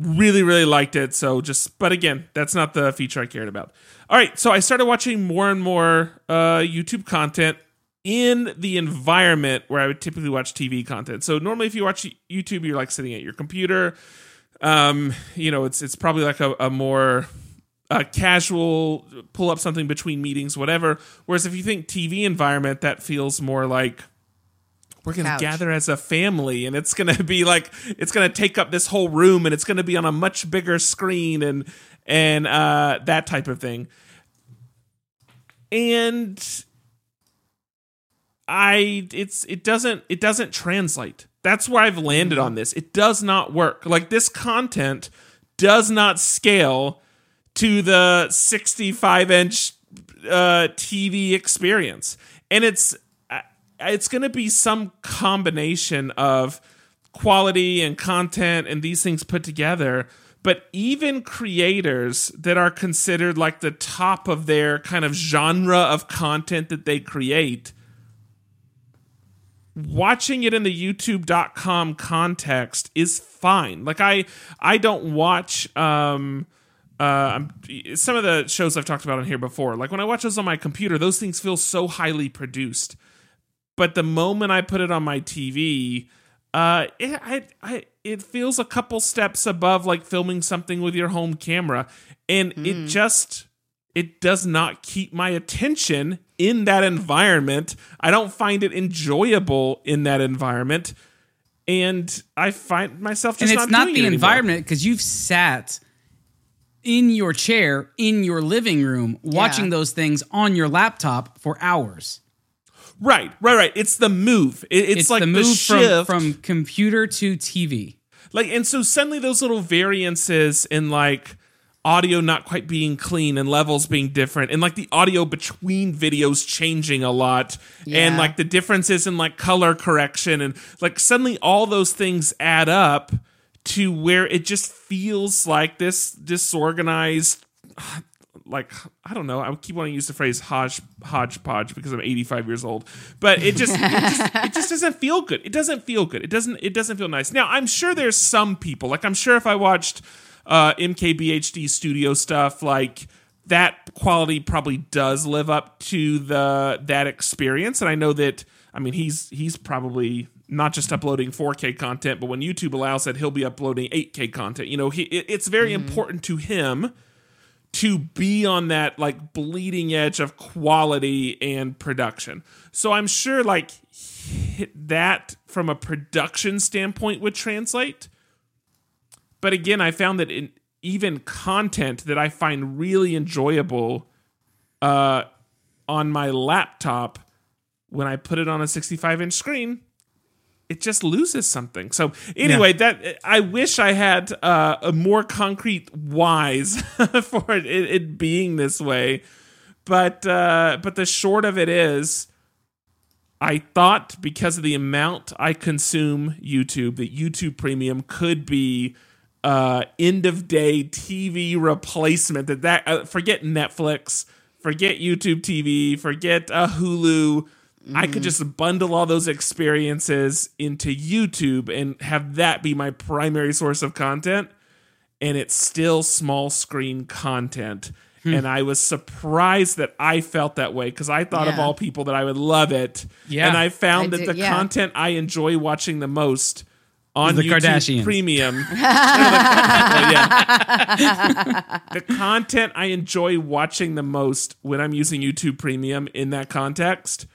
Really, really liked it. So just, but again, that's not the feature I cared about. All right, so I started watching more and more uh, YouTube content in the environment where I would typically watch TV content. So normally, if you watch YouTube, you're like sitting at your computer. Um, you know, it's it's probably like a, a more uh, casual pull up something between meetings, whatever. Whereas if you think TV environment, that feels more like we're going to gather as a family and it's going to be like it's going to take up this whole room and it's going to be on a much bigger screen and and uh that type of thing. And i it's it doesn't it doesn't translate. That's where i've landed on this. It does not work. Like this content does not scale to the 65 inch uh, TV experience, and it's it's going to be some combination of quality and content and these things put together. But even creators that are considered like the top of their kind of genre of content that they create, watching it in the youtube.com context is fine like i i don't watch um uh some of the shows i've talked about on here before like when i watch those on my computer those things feel so highly produced but the moment i put it on my tv uh it, I, I it feels a couple steps above like filming something with your home camera and it just it does not keep my attention in that environment. I don't find it enjoyable in that environment. And I find myself and just it's not doing the it environment because you've sat in your chair in your living room watching those things on your laptop for hours. Right, right, right. It's the move. It- it's, It's, like the the, move from, shift. from computer to TV. like, and so suddenly those little variances in like audio not quite being clean and levels being different and like the audio between videos changing a lot and like the differences in like color correction and like suddenly all those things add up to where it just feels like this disorganized like I don't know. I keep wanting to use the phrase hodge hodgepodge because I'm 85 years old, but it just it just it just doesn't feel good. It doesn't feel good. It doesn't it doesn't feel nice. Now I'm sure there's some people like I'm sure if I watched uh, MKBHD studio stuff like that quality probably does live up to the that experience, and I know that I mean he's he's probably not just uploading 4K content, but when YouTube allows that, he'll be uploading 8K content. You know, he, it, it's very important to him to be on that like bleeding edge of quality and production. So I'm sure like that from a production standpoint would translate. But again, I found that in even content that I find really enjoyable uh, on my laptop, when I put it on a 65 inch screen, it just loses something. So anyway, that I wish I had uh, a more concrete whys for it, it, it being this way, but uh, but the short of it is, I thought because of the amount I consume YouTube that YouTube Premium could be uh end of day TV replacement that that uh, forget Netflix, forget YouTube TV, forget uh, Hulu. I could just bundle all those experiences into YouTube and have that be my primary source of content and it's still small screen content. Hmm. And I was surprised that I felt that way because I thought of all people that I would love it. Yeah. And I found I that the yeah. content I enjoy watching the most on The YouTube Kardashians. Premium. No, the- yeah. the content I enjoy watching the most when I'm using YouTube Premium in that context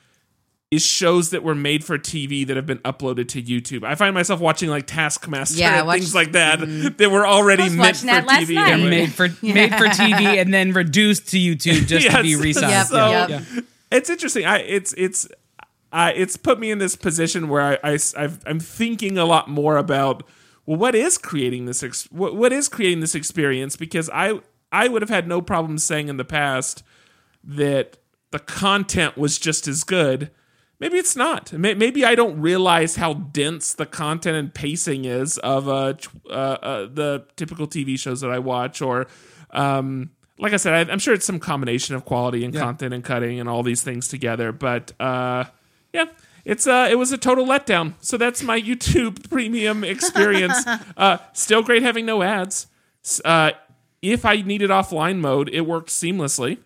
is shows that were made for TV that have been uploaded to YouTube. I find myself watching like Taskmaster Yeah, and watched- things like that mm. that were already meant for TV. night. anyway. made for made for TV and then reduced to YouTube just to be Yes. resized. Yep, So yep. Yeah. it's interesting. I it's it's I it's put me in this position where I, I am thinking a lot more about well, what is creating this ex- what, what is creating this experience? Because I I would have had no problem saying in the past that the content was just as good. Maybe it's not. Maybe I don't realize how dense the content and pacing is of uh, uh, uh, the typical TV shows that I watch, or um, like I said, I, I'm sure it's some combination of quality and content and cutting and all these things together. But uh, yeah, it's uh, it was a total letdown. So that's my YouTube Premium experience. uh, still great having no ads. Uh, if I needed offline mode, it worked seamlessly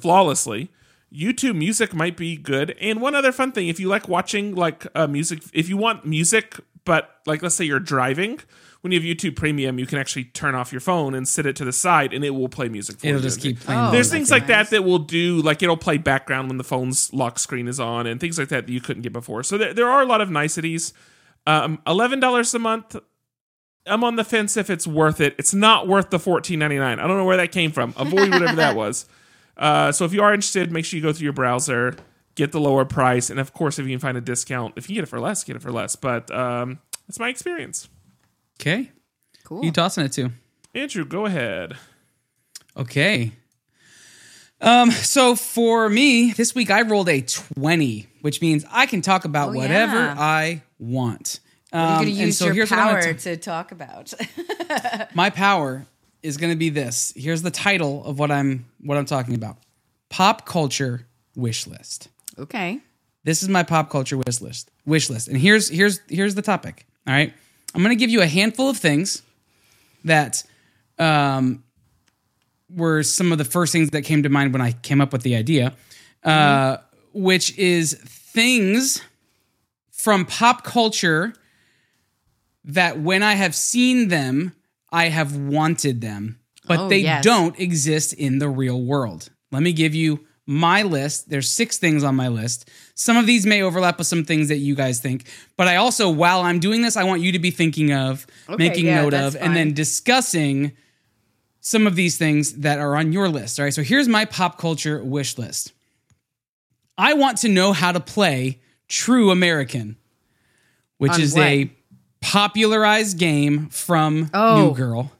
flawlessly. YouTube music might be good. And one other fun thing, if you like watching like uh, music, if you want music, but like let's say you're driving, when you have YouTube Premium, you can actually turn off your phone and sit it to the side, and it will play music for you. It'll just keep playing. Oh, There's things like nice. that that will do like it'll play background when the phone's lock screen is on, and things like that that you couldn't get before. So there, there are a lot of niceties. Um, Eleven dollars a month. I'm on the fence if it's worth it. It's not worth the $14.99. I don't know where that came from. Avoid whatever that was. Uh, so if you are interested, make sure you go through your browser, get the lower price, and of course, if you can find a discount, if you get it for less, get it for less. But um, that's my experience. Okay. Cool. Who you tossing it to? Andrew, go ahead. Okay. Um, so for me, this week I rolled a 20, which means I can talk about Oh, whatever yeah. I want. Um, You're going to use so your here's what I'm gonna power ta- to talk about. my power is going to be this. Here's the title of what I'm what I'm talking about. Pop culture wish list. okay. This is my pop culture wish list. Wish list. And here's here's here's the topic. All right. I'm going to give you a handful of things that um were some of the first things that came to mind when I came up with the idea. Uh which is things from pop culture that when I have seen them, I have wanted them, but Oh, they yes. don't exist in the real world. Let me give you my list. There's six things on my list. Some of these may overlap with some things that you guys think, but I also, while I'm doing this, I want you to be thinking of, Okay, making yeah, note of, and then discussing some of these things that are on your list. All right. So here's my pop culture wish list. I want to know how to play True American, which On is what? a popularized game from Oh. New Girl.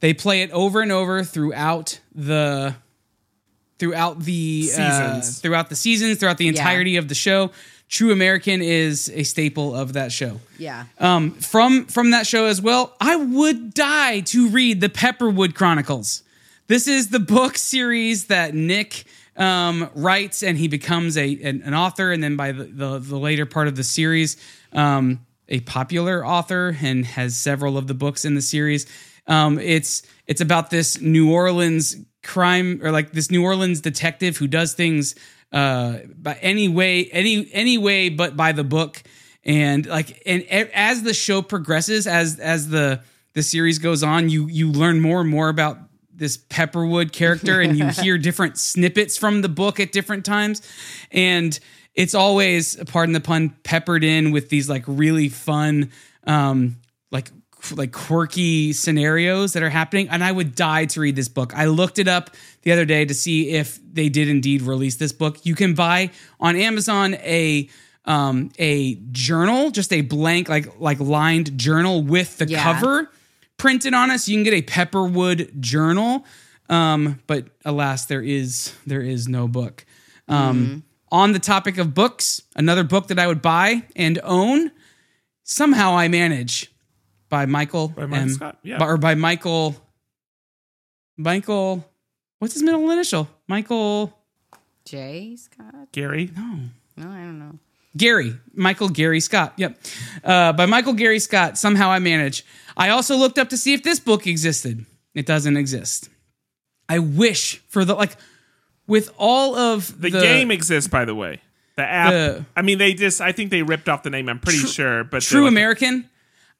They play it over and over throughout the throughout the uh, throughout the seasons, throughout the entirety of the show. True American is a staple of that show. Yeah. Um, from from that show as well, I would die to read the Pepperwood Chronicles. This is the book series that Nick um, writes, and he becomes a an, an author, and then by the, the the later part of the series, um, a popular author, and has several of the books in the series. Um, it's it's about this New Orleans crime or like this New Orleans detective who does things uh, by any way any any way but by the book and like and as the show progresses as as the the series goes on you you learn more and more about this pepperwood character and you hear different snippets from the book at different times and it's always pardon the pun peppered in with these like really fun um like like quirky scenarios that are happening. And i would die to read this book. I looked it up the other day to see if they did indeed release this book. You can buy on amazon a um a journal just a blank like like lined journal with the Yeah. cover printed on it. So you can get a pepperwood journal. Um but alas there is there is no book. Um on the topic of books, another book that I would buy and own, Somehow I Manage by Michael By Michael M. Scott, yeah. Or by Michael. Michael. What's his middle initial? Michael. Jay Scott? Gary. No. No, I don't know. Gary, Michael Gary Scott. Yep. Uh, by Michael Gary Scott, Somehow I Manage. I also looked up to see if this book existed. It doesn't exist. I wish for the, like, with all of The, the, game exists, by the way. The app. The- I mean, they just. I think they ripped off the name. I'm pretty sure, but True like- American.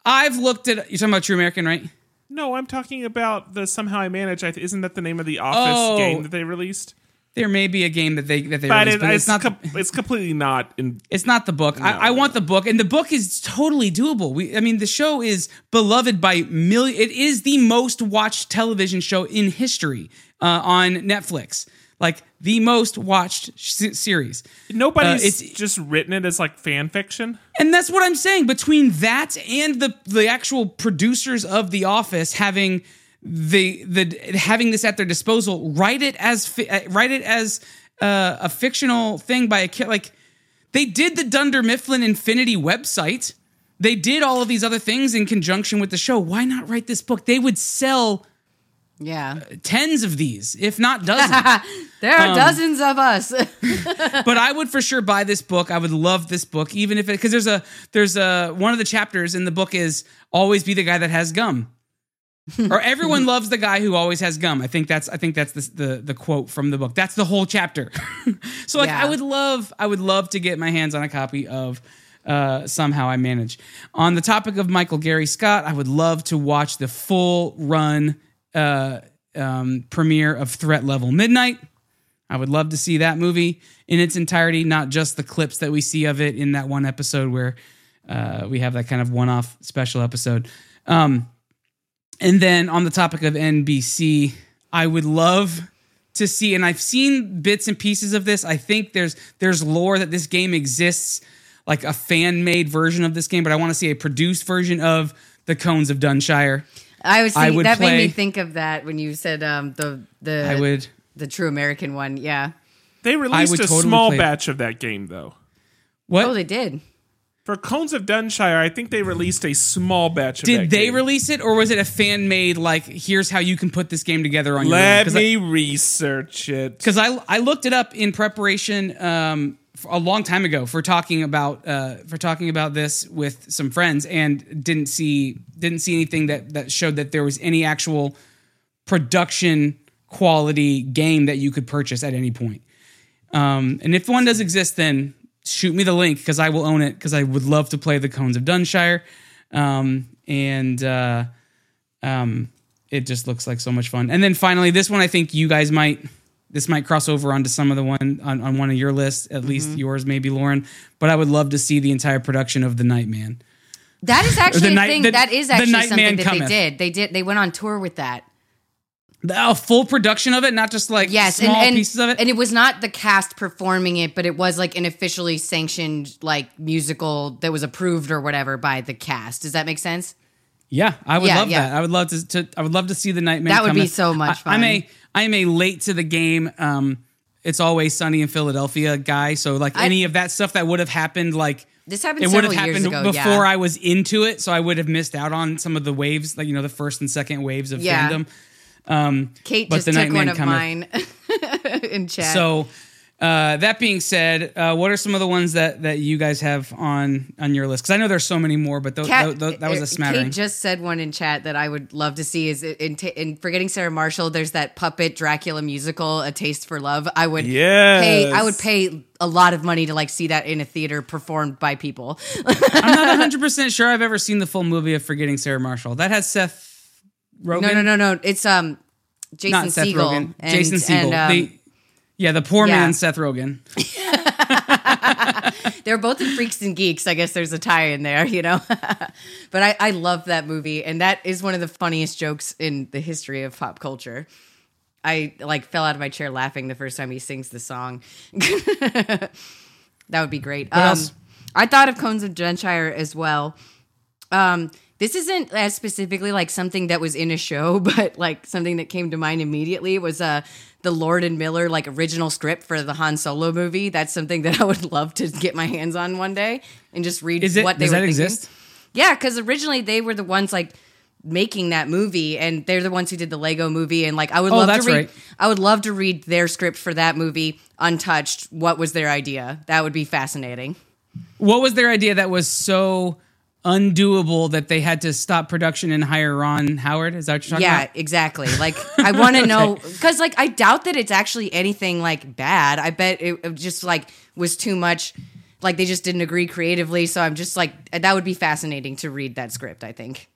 I've looked at, you're talking about True American, right? No, I'm talking about the somehow I manage. I th- isn't that the name of the Office Oh. game that they released? There may be a game that they, that they But, released, it, but it's, it's, not, com- it's completely not. In, It's not the book. I, I want the book, and the book is totally doable. We, I mean, the show is beloved by million. It is the most watched television show in history uh, on Netflix. Like the most watched sh- series, nobody's Uh, it's- just written it as like fan fiction. and that's what I'm saying. Between that and the the actual producers of The Office having the the having this at their disposal, write it as fi- uh, write it as uh, a fictional thing by a kid. Like they did the Dunder Mifflin Infinity website. They did all of these other things in conjunction with the show. Why not write this book? They would sell Yeah. tens of these, if not dozens. There Um, are dozens of us. but I would for sure buy this book. I would love this book, even if it because there's a there's a one of the chapters in the book is always be the guy that has gum, or everyone loves the guy who always has gum. I think that's I think that's the the, the quote from the book. That's the whole chapter. so like Yeah. I would love I would love to get my hands on a copy of. Uh, somehow I manage. On the topic of Michael Gary Scott, I would love to watch the full run uh, um, premiere of Threat Level Midnight. I would love to see that movie in its entirety, not just the clips that we see of it in that one episode where uh, we have that kind of one-off special episode. Um, and then on the topic of NBC, I would love to see, and I've seen bits and pieces of this. I think there's there's lore that this game exists, like a fan-made version of this game, but I want to see a produced version of the Cones of Dunshire. I was I thinking, would that made me think of that when you said um, the the I would. the true American one. Yeah. They released a totally small play it. batch of that game though. What Oh, they did. For Cones of Dunshire, I think they released a small batch of Did that they game. release it, or was it a fan made? Like, here's how you can put this game together on your own? Let 'Cause I- me research it. because I I looked it up in preparation um, f- a long time ago for talking about uh, for talking about this with some friends and didn't see didn't see anything that that showed that there was any actual production quality game that you could purchase at any point. Um, and if one does exist, then shoot me the link because I will own it because I would love to play the Cones of Dunshire. Um, and uh, um, it just looks like so much fun. And then finally, this one I think you guys might this might cross over onto some of the one on, on one of your lists, at least mm-hmm. yours, maybe Lauren. But I would love to see the entire production of the Nightman. That is actually night- a thing. the- that is actually Night something that cometh. they did. They did. They went on tour with that. The, a full production of it, not just like Yes, small and, and, pieces of it. and it was not the cast performing it, but it was like an officially sanctioned like musical that was approved or whatever by the cast. Does that make sense? Yeah, I would Yeah, love yeah. that. I would love to, to. I would love to see the Nightman. That would be so much I, I'm fun. A I'm a late to the game. Um, it's always sunny in Philadelphia guy. So like I- any of that stuff that would have happened, like This happened it would have happened ago, before yeah. I was into it. So I would have missed out on some of the waves, like you know the first and second waves of Yeah. fandom. Um, Kate but just the took Nightman one of cometh. mine in chat. So uh, that being said, uh, what are some of the ones that that you guys have on on your list? Because I know there's so many more, but th- Kat- th- th- that was uh, a smattering. Kate just said one in chat that I would love to see is in, t- in forgetting Sarah Marshall. There's that puppet Dracula musical, A Taste for Love. I would Yes. pay. I would pay a lot of money to like see that in a theater performed by people. I'm not 100 percent sure I've ever seen the full movie of Forgetting Sarah Marshall. That has Seth Rogen. no, no, no, no. It's um Jason not Seth Segel. Rogen. And, Jason Segel. and, um, the, yeah, the poor yeah. man Seth Rogen. They're both in Freaks and Geeks. I guess there's a tie in there, you know. but I, I love that movie, and that is one of the funniest jokes in the history of pop culture. I like fell out of my chair laughing the first time he sings the song. that would be great. um? I thought of Cones of Dunshire as well. Um, This isn't as specifically like something that was in a show, but like something that came to mind immediately was uh the Lord and Miller like original script for the Han Solo movie. That's something that I would love to get my hands on one day and just read it? what they does were that thinking. exist? Yeah, because originally they were the ones like making that movie, and they're the ones who did the Lego movie. And like, I would Oh, love to read. right. I would love to read their script for that movie untouched. What was their idea? That would be fascinating. What was their idea that was so undoable that they had to stop production and hire Ron Howard? Is that what you're talking Yeah, about? exactly. Like, I want to know because, like, I doubt that it's actually anything like bad. I bet it, it just like was too much. Like they just didn't agree creatively. So I'm just like that would be fascinating to read that script. I think.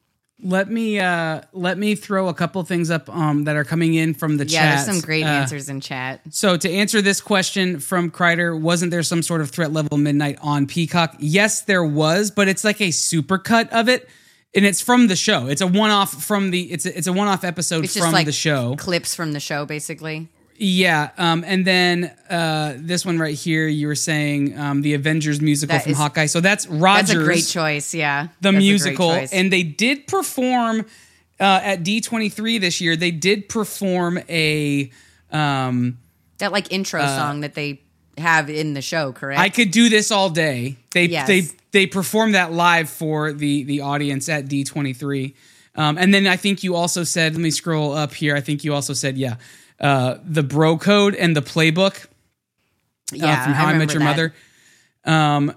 Let me uh let me throw a couple things up um that are coming in from the Yeah, chat. Yeah, there's some great Uh, answers in chat. So to answer this question from Kreider, wasn't there some sort of threat level midnight on Peacock? Yes, there was, but it's like a supercut of it. And it's from the show. It's a one-off from the. It's a, it's a one-off episode It's from just like the show. clips from the show, basically. Yeah, um, and then uh, this one right here, you were saying um, the Avengers musical That from is- Hawkeye. So that's Rogers, That's a great choice. Yeah, the That's musical, and they did perform uh, at D23 this year. They did perform a. Um, that like intro song that they have in the show. Correct. I could do this all day. They Yes. they they performed that live for the the audience at D23. Um, and then I think you also said, let me scroll up here. I think you also said, yeah, uh, the bro code and the playbook. yeah, uh, from How I, Met Your that. Mother. Um,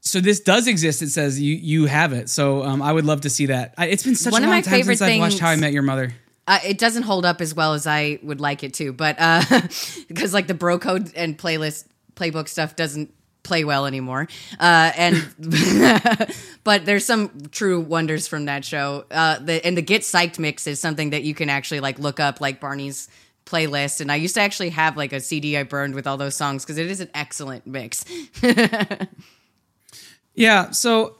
so this does exist. It says you you have it. So um, I would love to see that. I, it's been such One a of long my time favorite since I've watched How I Met Your Mother. Uh, it doesn't hold up as well as I would like it to, but uh, because like the bro code and playlist playbook stuff doesn't play well anymore. Uh, and but there's some true wonders from that show. Uh, the, and the Get Psyched mix is something that you can actually like look up, like Barney's playlist. And I used to actually have like a CD I burned with all those songs because it is an excellent mix. Yeah. So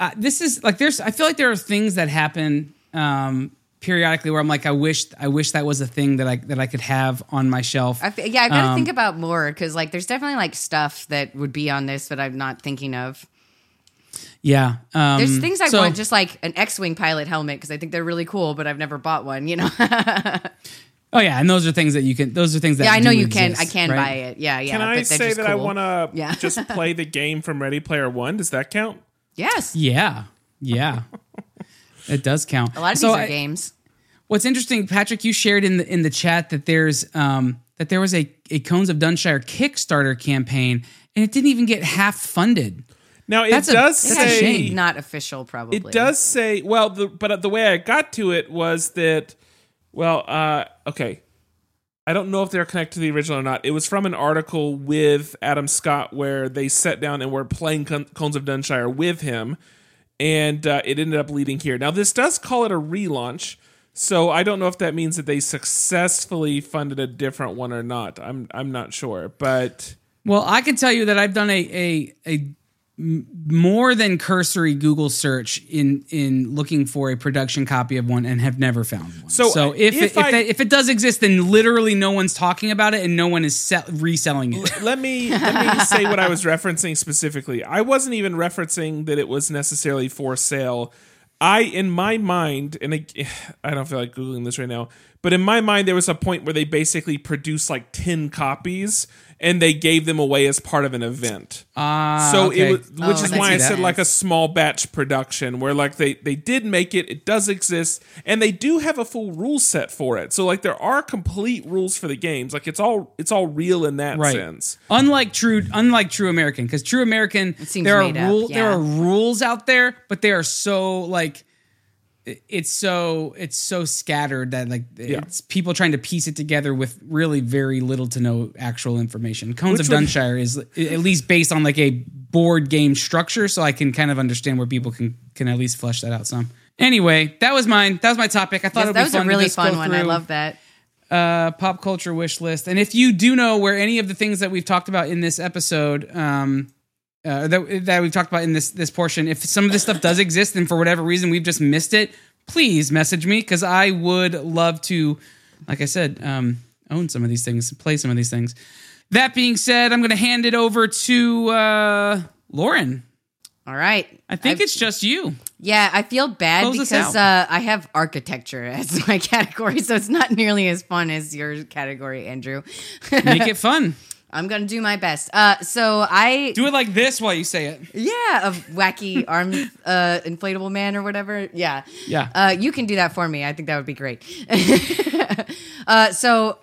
uh, this is like there's. I feel like there are things that happen um, periodically where I'm like, I wish I wish that was a thing that I that I could have on my shelf. I fe- yeah, I gotta Um, think about more because like there's definitely like stuff that would be on this that I'm not thinking of. yeah. Um, There's things I so- want, just like an X-wing pilot helmet, because I think they're really cool, but I've never bought one. You know? Oh yeah, and those are things that you can. Those are things that. yeah, I know do you can. I can right? buy it. Yeah, yeah. Can I but they're say just that I want to Yeah. just play the game from Ready Player One? Does that count? Yes, Yeah. Yeah. it does count. a lot of So these are I- games. What's interesting, Patrick, you shared in the in the chat that there's um that there was a, a Cones of Dunshire Kickstarter campaign and it didn't even get half funded. Now it That's a- does that's a say shame. not official, probably. It does say well, the, but the way I got to it was that well, uh, okay. I don't know if they're connected to the original or not. It was from an article with Adam Scott where they sat down and were playing Con- Cones of Dunshire with him, and uh, it ended up leading here. Now this does call it a relaunch, so I don't know if that means that they successfully funded a different one or not. I'm I'm not sure, but Well, I can tell you that I've done a a, a more than cursory Google search in in looking for a production copy of one and have never found one. So, so if if it, if, I- that, if it does exist, then literally no one's talking about it and no one is sell- reselling it. let me let me say what I was referencing specifically. I wasn't even referencing that it was necessarily for sale. I, in my mind, and I, I don't feel like googling this right now, but in my mind, there was a point where they basically produced like ten copies and they gave them away as part of an event. Ah, so okay. it was, which Oh, is that why I makes said like a small batch production where like they they did make it, it does exist, and they do have a full rule set for it. So like there are complete rules for the games. Like it's all it's all real in that right. sense. Unlike true, unlike True American, because True American, seems there are made up, rule, there are rules out there, but they are so like, it- it's so it's so scattered that like it's people trying to piece it together with really very little to no actual information. Cones Which of would- Dunshire is at least based on like a board game structure, so I can kind of understand where people can can at least flesh that out some. Anyway, that was mine. That was my topic. I thought Yes, it that was fun a really just fun one. I love that. uh, pop culture wish list. And if you do know where any of the things that we've talked about in this episode, um, uh, that that we've talked about in this this portion, if some of this stuff does exist and for whatever reason we've just missed it, please message me because I would love to, like I said, um, own some of these things, play some of these things. That being said, I'm going to hand it over to uh, Lauren. All right. I think I've- it's just you. Yeah, I feel bad Close because uh, I have architecture as my category, so it's not nearly as fun as your category, Andrew. Make it fun. I'm gonna do my best. Uh, so I Do it like this while you say it. yeah, a wacky arm uh, inflatable man or whatever. Yeah, Yeah. Uh, you can do that for me. I think that would be great. uh, so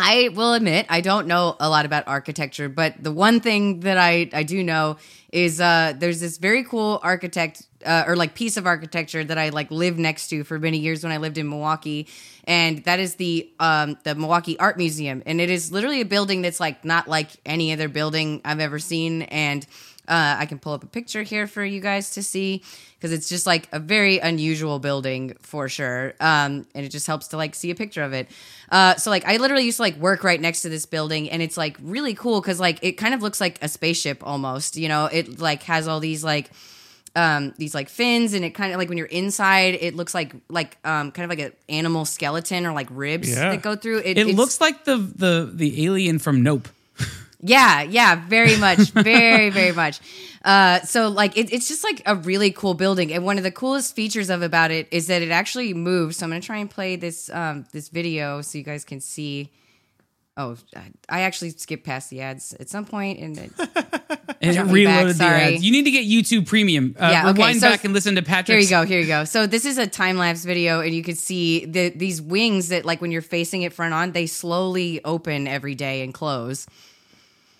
I will admit I don't know a lot about architecture, but the one thing that I I do know is uh, there's this very cool architect uh, or like piece of architecture that I like lived next to for many years when I lived in Milwaukee, and that is the um, the Milwaukee Art Museum, and it is literally a building that's like not like any other building I've ever seen, and uh, I can pull up a picture here for you guys to see because it's just like a very unusual building for sure. Um, and it just helps to like see a picture of it. Uh, so like I literally used to like work right next to this building and it's like really cool because like it kind of looks like a spaceship almost. You know, it like has all these like um these like fins and it kind of like when you're inside it looks like like um kind of like an animal skeleton or like ribs Yeah. that go through it It looks like the the the alien from Nope. Yeah, yeah, very much, very, very much. Uh, so like it, it's just like a really cool building, and one of the coolest features of about it is that it actually moves. So I'm gonna try and play this um, this video so you guys can see. Oh, I- actually skipped past the ads at some point, and it, And it Jump me back, reloaded the ads. You need to get YouTube Premium. Uh, Yeah, okay, rewind so- back and listen to Patrick. here you go, here you go. So this is a time lapse video, and you can see the these wings that like when you're facing it front on, they slowly open every day and close.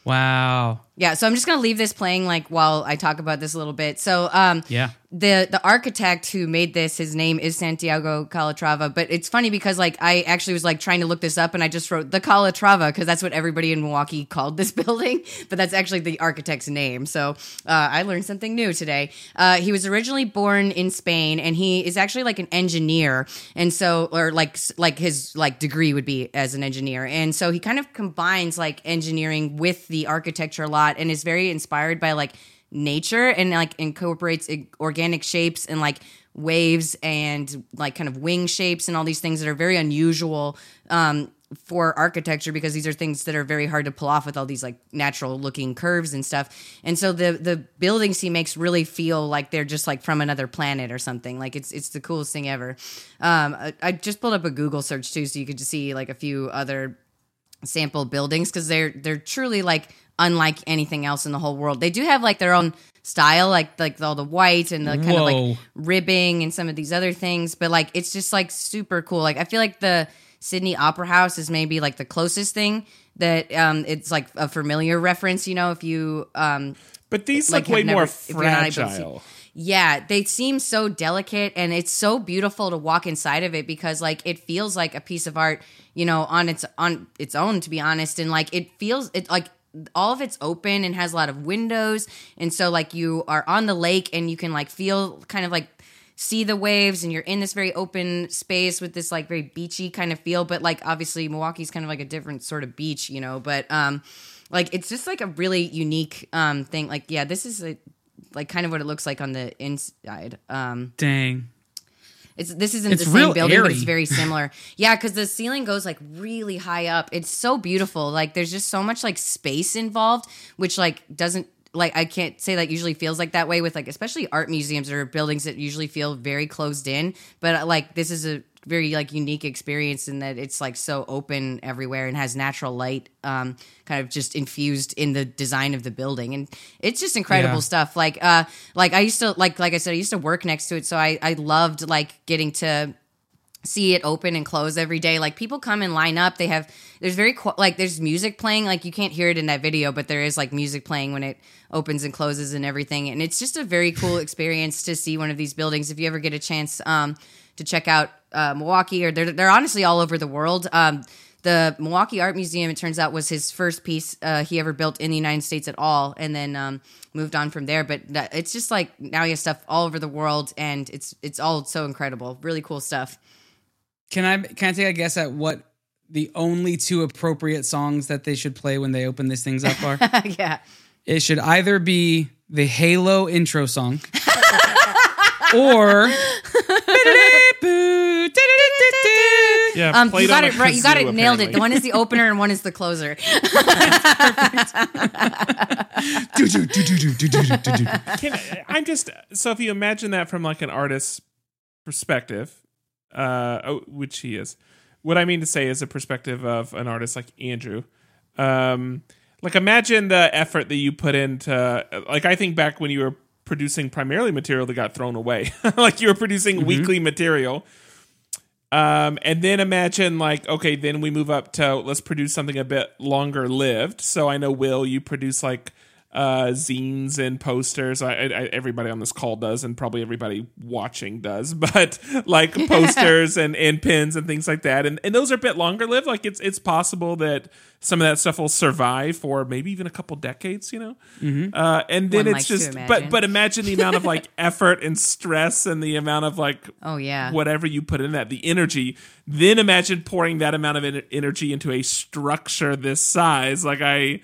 Wow. Yeah, so I'm just gonna leave this playing like while I talk about this a little bit. So, um, Yeah. the the architect who made this, his name is Santiago Calatrava. But it's funny because like I actually was like trying to look this up, and I just wrote the Calatrava because that's what everybody in Milwaukee called this building. But that's actually the architect's name. So uh, I learned something new today. Uh, he was originally born in Spain, and he is actually like an engineer, and so or like like his like degree would be as an engineer, and so he kind of combines like engineering with the architecture a lot, and is very inspired by like nature and like incorporates organic shapes and like waves and like kind of wing shapes and all these things that are very unusual um, for architecture because these are things that are very hard to pull off with all these like natural looking curves and stuff. And so the the buildings he makes really feel like they're just like from another planet or something. Like it's it's the coolest thing ever. Um, I, I just pulled up a Google search too, so you could just see like a few other sample buildings because they're they're truly like unlike anything else in the whole world. They do have like their own style, like like all the white and the kind of like ribbing and some of these other things. But like it's just like super cool. Like I feel like the Sydney Opera House is maybe like the closest thing that um it's like a familiar reference. You know, if you um But these Like, look way never- more if you're not able to see- fragile. Yeah, they seem so delicate and it's so beautiful to walk inside of it because like it feels like a piece of art, you know, on its on its own to be honest. And like it feels it like all of it's open and has a lot of windows. And so like you are on the lake and you can like feel kind of like see the waves and you're in this very open space with this like very beachy kind of feel. But like obviously Milwaukee's kind of like a different sort of beach, you know, but um like it's just like a really unique um thing. Like yeah, this is a like kind of what it looks like on the inside. Um, Dang. it's this isn't It's the same building, but it's very similar. yeah, because the ceiling goes like really high up. It's so beautiful. Like there's just so much like space involved, which like doesn't like I can't say that usually feels like that way with like especially art museums or buildings that usually feel very closed in. But like this is a very like unique experience in that it's like so open everywhere and has natural light um kind of just infused in the design of the building. And it's just incredible Yeah. stuff. Like uh like i used to like like i said i used to work next to it so i i loved like getting to see it open and close every day. Like people come and line up. They have there's very qu- like there's music playing. Like you can't hear it in that video but there is like music playing when it opens and closes and everything. And it's just a very cool experience to see one of these buildings. If you ever get a chance um to check out uh, milwaukee or they're, they're honestly all over the world um the Milwaukee Art Museum, it turns out, was his first piece uh, he ever built in the United States at all, and then um, moved on from there. But that- it's just like now he has stuff all over the world, and it's it's all so incredible, really cool stuff. Can I can I take a guess at what the only two appropriate songs that they should play when they open these things up are? yeah, it should either be the Halo intro song or Yeah, um, you got it right. You got it nailed it. The one is the opener and one is the closer. I'm just so if you imagine that from like an artist's perspective, uh, which he is. What I mean to say is a perspective of an artist like Andrew. Um, like imagine the effort that you put into like I think back when you were producing primarily material that got thrown away. like you were producing mm-hmm. weekly material um, and then imagine like, okay, then we move up to let's produce something a bit longer lived. So I know Will, you produce like uh zines and posters. I, I, everybody on this call does, and probably everybody watching does, but like posters and and pins and things like that. And and those are a bit longer lived. Like it's it's possible that some of that stuff will survive for maybe even a couple decades. You know, uh, and then One it's just but but imagine the amount of like effort and stress and the amount of like Oh yeah. whatever you put in that, the energy. Then imagine pouring that amount of energy into a structure this size. Like I,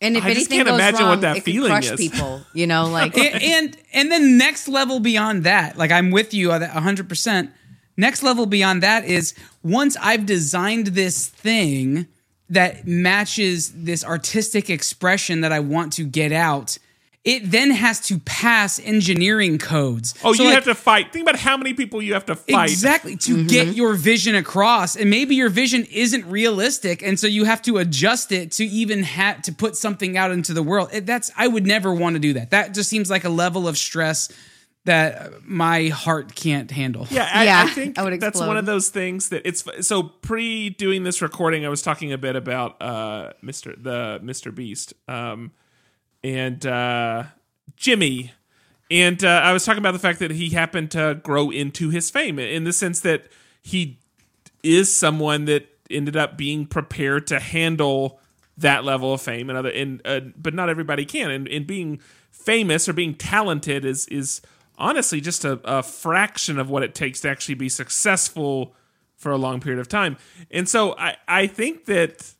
And if I just anything can't goes imagine wrong, what that it could feeling crush is. people. You know, like and, and and then next level beyond that, like I'm with you 100. percent Next level beyond that is once I've designed this thing that matches this artistic expression that I want to get out, it then has to pass engineering codes. oh, So, you like, have to fight. Think about how many people you have to fight. Exactly to get your vision across, and maybe your vision isn't realistic, and so you have to adjust it to even have to put something out into the world. It- That's I would never want to do that. That just seems like a level of stress that my heart can't handle. Yeah, I, Yeah, I think I would that's explode. one of those things that it's so pre doing this recording. I was talking a bit about uh, Mr. the Mr. Beast um, and uh, Jimmy, and uh, I was talking about the fact that he happened to grow into his fame in the sense that he is someone that ended up being prepared to handle that level of fame and other and uh, but not everybody can. And, and being famous or being talented is is honestly just a, a fraction of what it takes to actually be successful for a long period of time. And so i i think that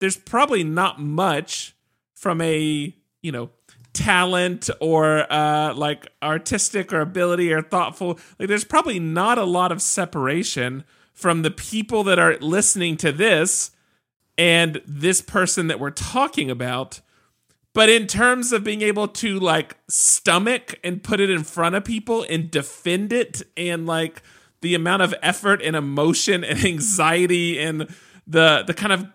there's probably not much from a you know talent or uh like artistic or ability or thoughtful like there's probably not a lot of separation from the people that are listening to this and this person that we're talking about. But in terms of being able to like stomach and put it in front of people and defend it and like the amount of effort and emotion and anxiety and the the kind of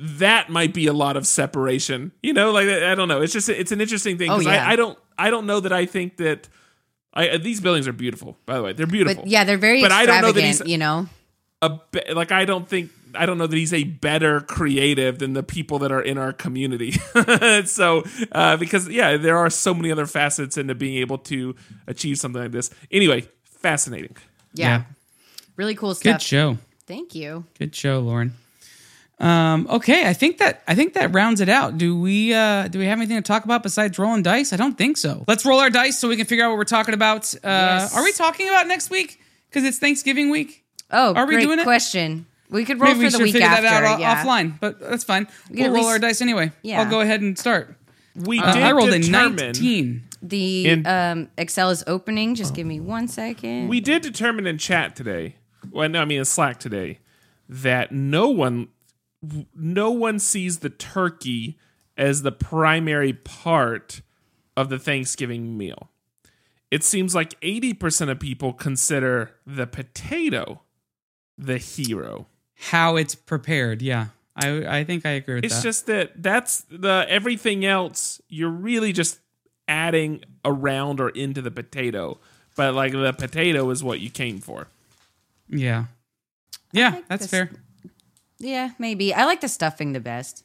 that might be a lot of separation. You know, like I don't know. It's just it's an interesting thing Oh, because yeah. I, I don't I don't know that I think that I these buildings are beautiful. By the way, they're beautiful. but yeah, they're very But I don't know that he's- you know, a be- like I don't think I don't know that he's a better creative than the people that are in our community. so uh, because yeah, there are so many other facets into being able to achieve something like this. Anyway, fascinating. yeah, Yeah. really cool stuff. Good show. Thank you. Good show, Lauren. Um, okay, I think that I think that rounds it out. Do we uh, do we have anything to talk about besides rolling dice? I don't think so. Let's roll our dice so we can figure out what we're talking about. Uh, Yes. Are we talking about next week? Because it's Thanksgiving week. Oh, Are we great doing it? question. We could roll Maybe we for the should week figure after. that out yeah. offline, but that's fine. can We'll roll least- our dice anyway. Yeah. I'll go ahead and start. We Uh, did I rolled a 19. The And- um, Excel is opening. Just give me one second. we did determine in chat today. Well, no, I mean in Slack today that no one no one sees the turkey as the primary part of the Thanksgiving meal. It seems like 80% of people consider the potato the hero. How it's prepared. Yeah. I I think I agree with It's that. just that that's the everything else you're really just adding around or into the potato. But like the potato is what you came for. yeah. Yeah, that's this- fair. Yeah, maybe. I like the stuffing the best.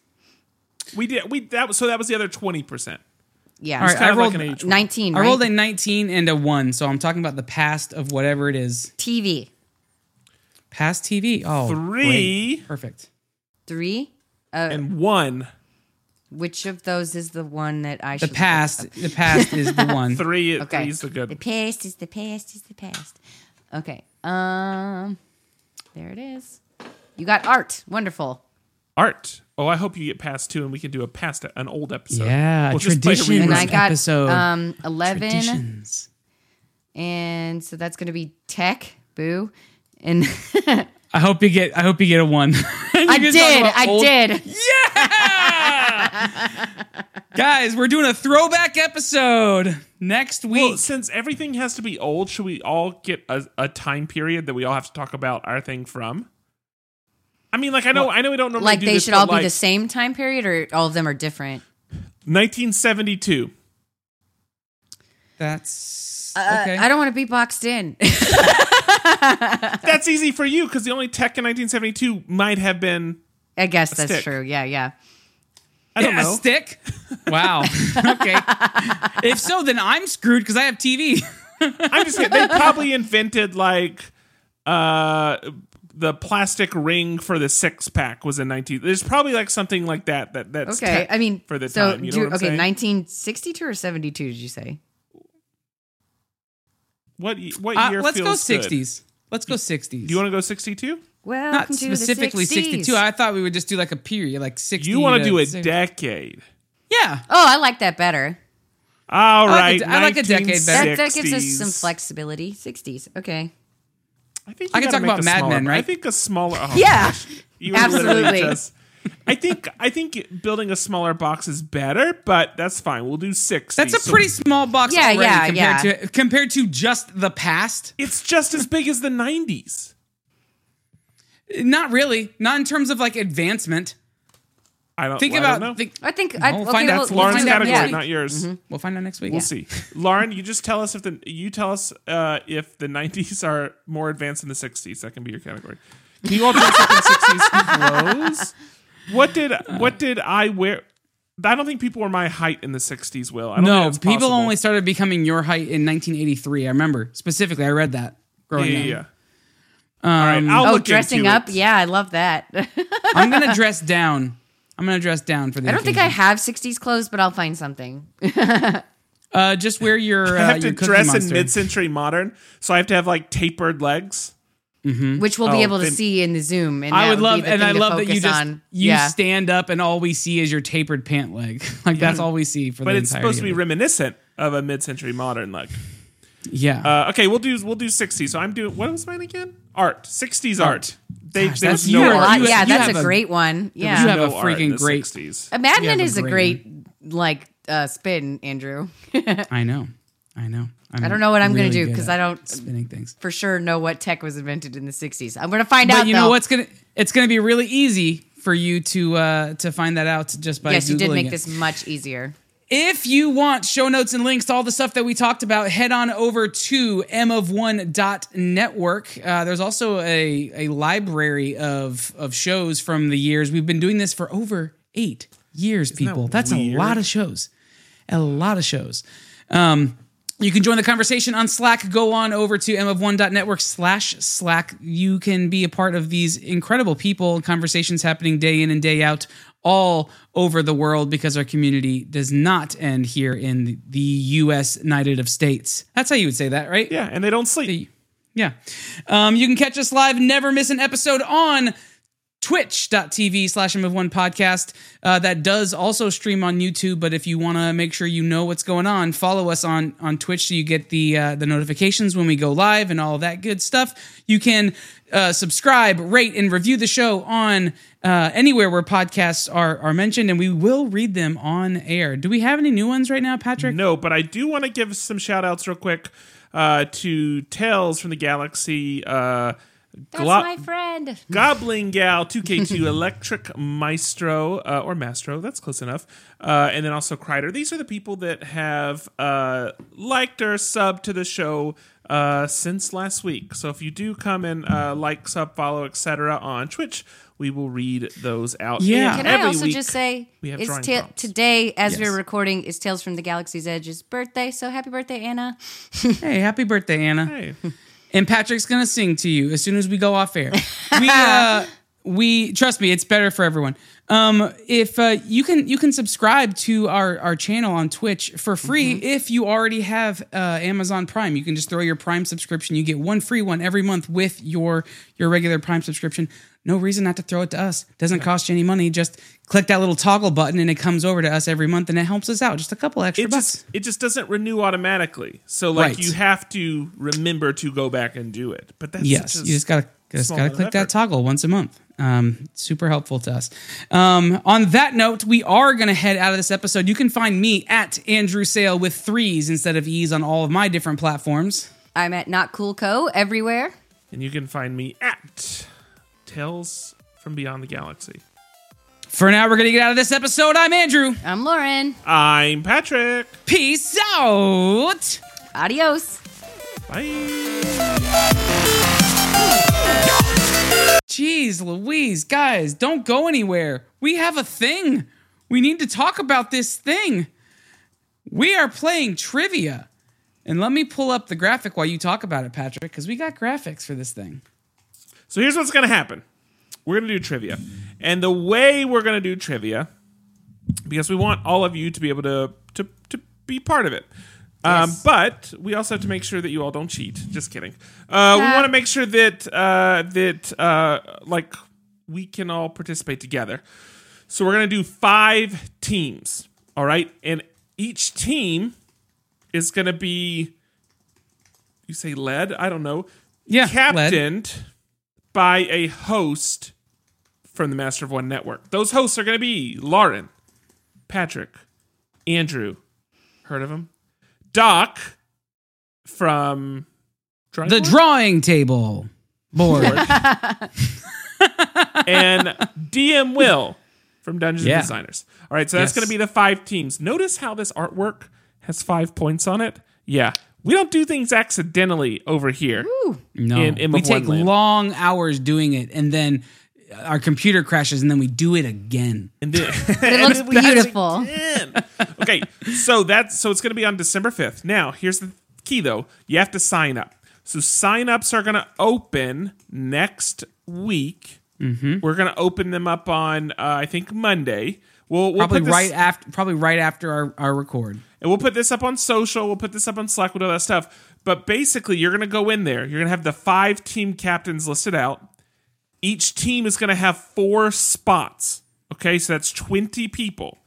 We did we that was so that was the other 20%. Yeah. All right, kind I of rolled like an age 19, I right? rolled a 19 and a 1, so I'm talking about the past of whatever it is. TV. Past TV. Oh, Three. great. Perfect. Three. and one. Which of those is the one that I should The should past, the past is the one. Three Okay. three's the good The past is the past is the past. Okay. Um there it is. You got art. Wonderful. Art. Oh, I hope you get past two and we can do a past an old episode. Yeah, We'll just play. And. I got episode. um 11 Traditions. and so that's going to be tech, boo. And I hope you get. I hope you get a one. I did. I did. Yeah. Guys, we're doing a throwback episode next week. Well, since everything has to be old, should we all get a, a time period that we all have to talk about our thing from? I mean, like I know, I know we don't normally Like do they this, should but, all like, be the same time period, or all of them are different. 1972. That's Uh, okay. I don't want to be boxed in. That's easy for you because the only tech in 1972 might have been I guess that's stick. true. Yeah, yeah. I don't a know. stick. Wow. okay. if so, then I'm screwed because I have TV. I'm just kidding. They probably invented like uh the plastic ring for the six pack was in 19. There's probably like something like that that that's Okay. tech I mean, for the so time. You know do- what I'm okay, saying? 1962 or 72? Did you say? what y- what Uh, year? let's go feels good? 60s. Let's go 60s. Do you want to go 62? Well, not specifically 62? I thought we would just do like a period, like 60. You want to do a 60. decade? Yeah. Oh, I like that better. All like a right, de- I like a decade better. That, that gives us some flexibility. 60s. Okay. I think I can talk about a Mad smaller- Men, right? I think a smaller. Oh, Yeah. gosh. You Absolutely. just- I think I think building a smaller box is better, but that's fine. We'll do six. That's a So pretty small box Yeah, already yeah, compared yeah. to compared to just the past. It's just as big as the '90s. Not really. Not in terms of like advancement. I don't Think well, I about don't know. think, I think I, We'll okay, find out- we'll- That's we'll Lauren's find out category, next not yours. we'll find out next week. We'll see. Lauren, you just tell us if the you tell us uh, if the '90s are more advanced than the '60s. That can be your category. Can you all dress up in '60s clothes? What did what did I wear? I don't think people were my height in the '60s. Will I don't No, think people possible. only started becoming your height in 1983. I remember specifically. I read that Yeah, growing yeah, up. yeah. All right, Um, I'll Oh, look dressing into up? it. Yeah, I love that. I'm gonna dress down. I'm gonna dress down for the. I don't think I occasion. have 60s clothes, but I'll find something. Uh, just wear your. Uh, I have to your Cookie dress in mid-century modern, so I have to have like tapered legs. which we'll be Oh, able to then- see in the Zoom. And I that would be love, the and thing I to love that you focus just on. you yeah. stand up, and all we see is your tapered pant leg. like that's all we see for But the it's supposed to be of reminiscent of a mid-century modern leg. Yeah. Uh, okay, we'll do we'll do 60s. So I'm doing what was mine again? Art, 60s art. Art. They, Gosh, that's no a a art. lot. yeah, that's a a- great one. Yeah, you Yeah. have a no art in freaking the great- 60s. A Mad Men is a great great like uh, spin, Andrew. I know. I know. I'm I don't know what I'm really gonna do because I don't spinning things. for sure know what tech was invented in the 60s. I'm gonna find But out. you know though. what's gonna? It's gonna be really easy for you to uh to find that out just by Yes, you did make it. this much easier. If you want show notes and links to all the stuff that we talked about, head on over to mof1.network. Uh, there's also a, a library of, of shows from the years. We've been doing this for over eight years, people. That's weird? a lot of shows. A lot of shows. Um, you can join the conversation on Slack. Go on over to mof1.network slash Slack. You can be a part of these incredible people, conversations happening day in and day out all over the world because our community does not end here in the, U.S. United of States. That's how you would say that, right? Yeah, and they don't sleep. Yeah. Um, you can catch us live, never miss an episode on twitch.tv slash mf1 podcast. Uh, that does also stream on youtube but if you want to make sure you know what's going on follow us on on twitch so you get the uh, the notifications when we go live and all that good stuff. You can uh, subscribe rate and review the show on uh, anywhere where podcasts are are mentioned and we will read them on air. Do we have any new ones right now patrick? No, but I do want to give some shout outs real quick uh, to Tales from the Galaxy. That's Glo- my friend. Goblin Gal 2K2 Electric Maestro uh, or Mastro, that's close enough. Uh, and then also Kreider. These are the people that have uh, liked or subbed to the show uh, since last week. So if you do come and uh, like, sub, follow, etc. on Twitch, we will read those out. Yeah. And Can every I also week just say, we have it's ta- today, as Yes. we're recording, is Tales from the Galaxy's Edge's birthday. So happy birthday, Anna. hey happy birthday anna Hey. and Patrick's gonna sing to you as soon as we go off air. We uh, we trust me, it's better for everyone. Um, if uh, you can you can subscribe to our our channel on Twitch for free if you already have uh, Amazon Prime. You can just throw your Prime subscription. You get one free one every month with your your regular Prime subscription. No reason not to throw it to us. Doesn't cost you any money. Just click that little toggle button and it comes over to us every month and it helps us out. Just a couple extra It bucks. just it just doesn't renew automatically. So like Right. you have to remember to go back and do it. But that's yes, such you just gotta just gotta amount of click that toggle once a month. Um, super helpful to us. Um, on that note, we are gonna head out of this episode. You can find me at Andrew Sale with threes instead of e's on all of my different platforms. I'm at Not Cool Co. everywhere. And you can find me at Tales from Beyond the Galaxy. For now, we're gonna get out of this episode. I'm Andrew. I'm Lauren. I'm Patrick. Peace out. Adios. Bye. Jeez Louise, guys, don't go anywhere. We have a thing. We need to talk about this thing. We are playing trivia. And let me pull up the graphic while you talk about it, Patrick, because we got graphics for this thing. So here's what's going to happen. We're going to do trivia. And the way we're going to do trivia, because we want all of you to be able to, to, to be part of it. Um, Yes. but we also have to make sure that you all don't cheat. Just kidding. Uh, we Ah. want to make sure that uh, that uh, like we can all participate together. So we're gonna do five teams. All right, and each team is gonna be you say led. I don't know. Yeah, led. By a host from the Master of One Network. Those hosts are going to be Lauren, Patrick, Andrew. Heard of him? Doc from Drawing The Board? drawing table board. and DM Will from Dungeons Yeah. and Designers. All right, so that's going to be the five teams. Notice how this artwork has five points on it. Yeah, we don't do things accidentally over here. No, In Imp we take Wonderland. long hours doing it, and then our computer crashes, and then we do it again. And then, It looks beautiful. okay, so that's so it's going to be on December fifth. Now, here's the key though: you have to sign up. So sign-ups are going to open next week. Mm-hmm. We're going to open them up on uh, I think Monday. We'll, we'll Probably this, right after, probably right after our, our record. And we'll put this up on social. We'll put this up on Slack. We'll do all that stuff. But basically, you're going to go in there. You're going to have the five team captains listed out. Each team is going to have four spots. Okay, so that's 20 people.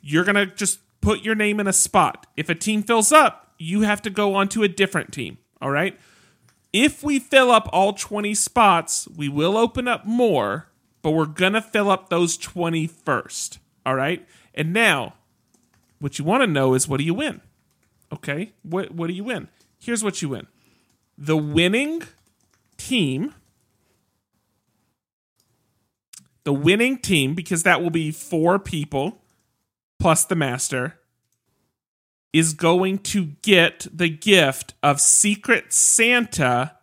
You're going to just put your name in a spot. If a team fills up, you have to go on to a different team. All right. If we fill up all 20 spots, we will open up more, but we're going to fill up those 20 first. All right. And now, what you want to know is what do you win? Okay. What, what do you win? Here's what you win the winning team the winning team, because that will be four people plus the master, is going to get the gift of Secret Santa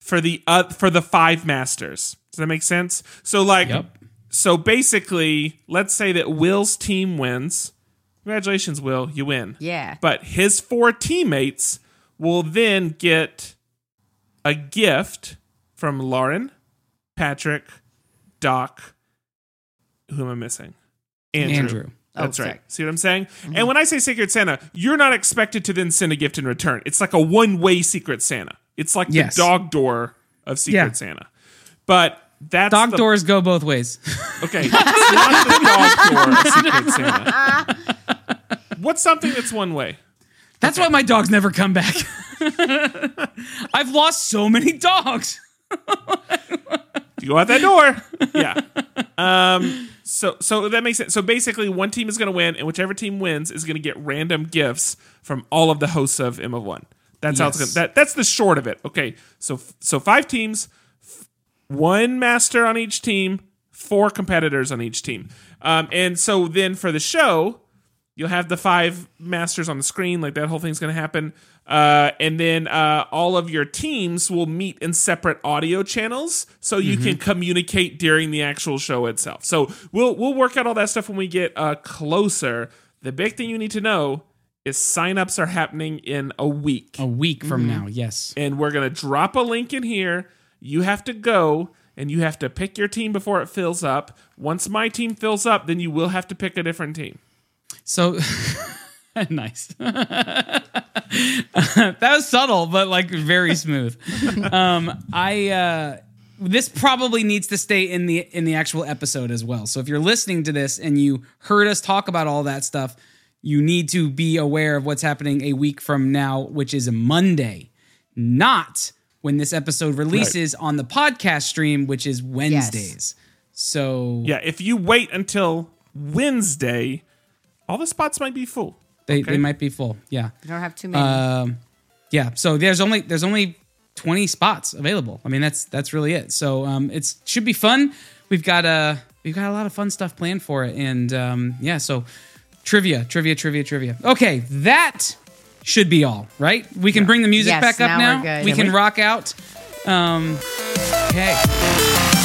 for the uh, for the five masters. Does that make sense? So like Yep. so basically, let's say that Will's team wins. Congratulations, Will, you win. Yeah. But his four teammates will then get a gift from Lauren, Patrick, Doc. Who am I missing? Andrew. Andrew. Oh, that's Oh, right. sorry. See what I'm saying? Mm-hmm. And when I say Secret Santa, you're not expected to then send a gift in return. It's like a one way Secret Santa. It's like Yes. the dog door of Secret Yeah. Santa. But that's Dog the, doors go both ways. Okay, it's not the dog door of Secret Santa. What's something that's one way? That's why my dogs never come back. I've lost so many dogs. You go out that door. Yeah. Um. So so that makes sense. So basically, one team is going to win, and whichever team wins is going to get random gifts from all of the hosts of M of One. That's how it's Yes. going. That that's the short of it. Okay. So so five teams, f- one master on each team, four competitors on each team. Um. And so then for the show, you'll have the five masters on the screen like that whole thing's going to happen uh, and then uh, all of your teams will meet in separate audio channels so you can communicate during the actual show itself so we'll we'll work out all that stuff when we get uh, closer the big thing you need to know is signups are happening in a week A week from now, yes. and we're going to drop a link in here. You have to go and you have to pick your team before it fills up. Once my team fills up, then you will have to pick a different team. So nice. that was subtle, but like very smooth. um, I uh, this probably needs to stay in the in the actual episode as well. So if you're listening to this and you heard us talk about all that stuff, you need to be aware of what's happening a week from now, which is Monday, not when this episode releases on the podcast stream, which is Wednesdays. So Yeah, if you wait until Wednesday, all the spots might be full. they, okay. they might be full. Yeah. You don't have too many. Um, yeah. So there's only there's only 20 spots available. I mean that's that's really it. So um, it's should be fun. We've got a we've got a lot of fun stuff planned for it, and um, yeah. So trivia, trivia, trivia, trivia. Okay, that should be all right. We can bring the music Yes, back up now now. we're good. We Can can rock out. Um, okay.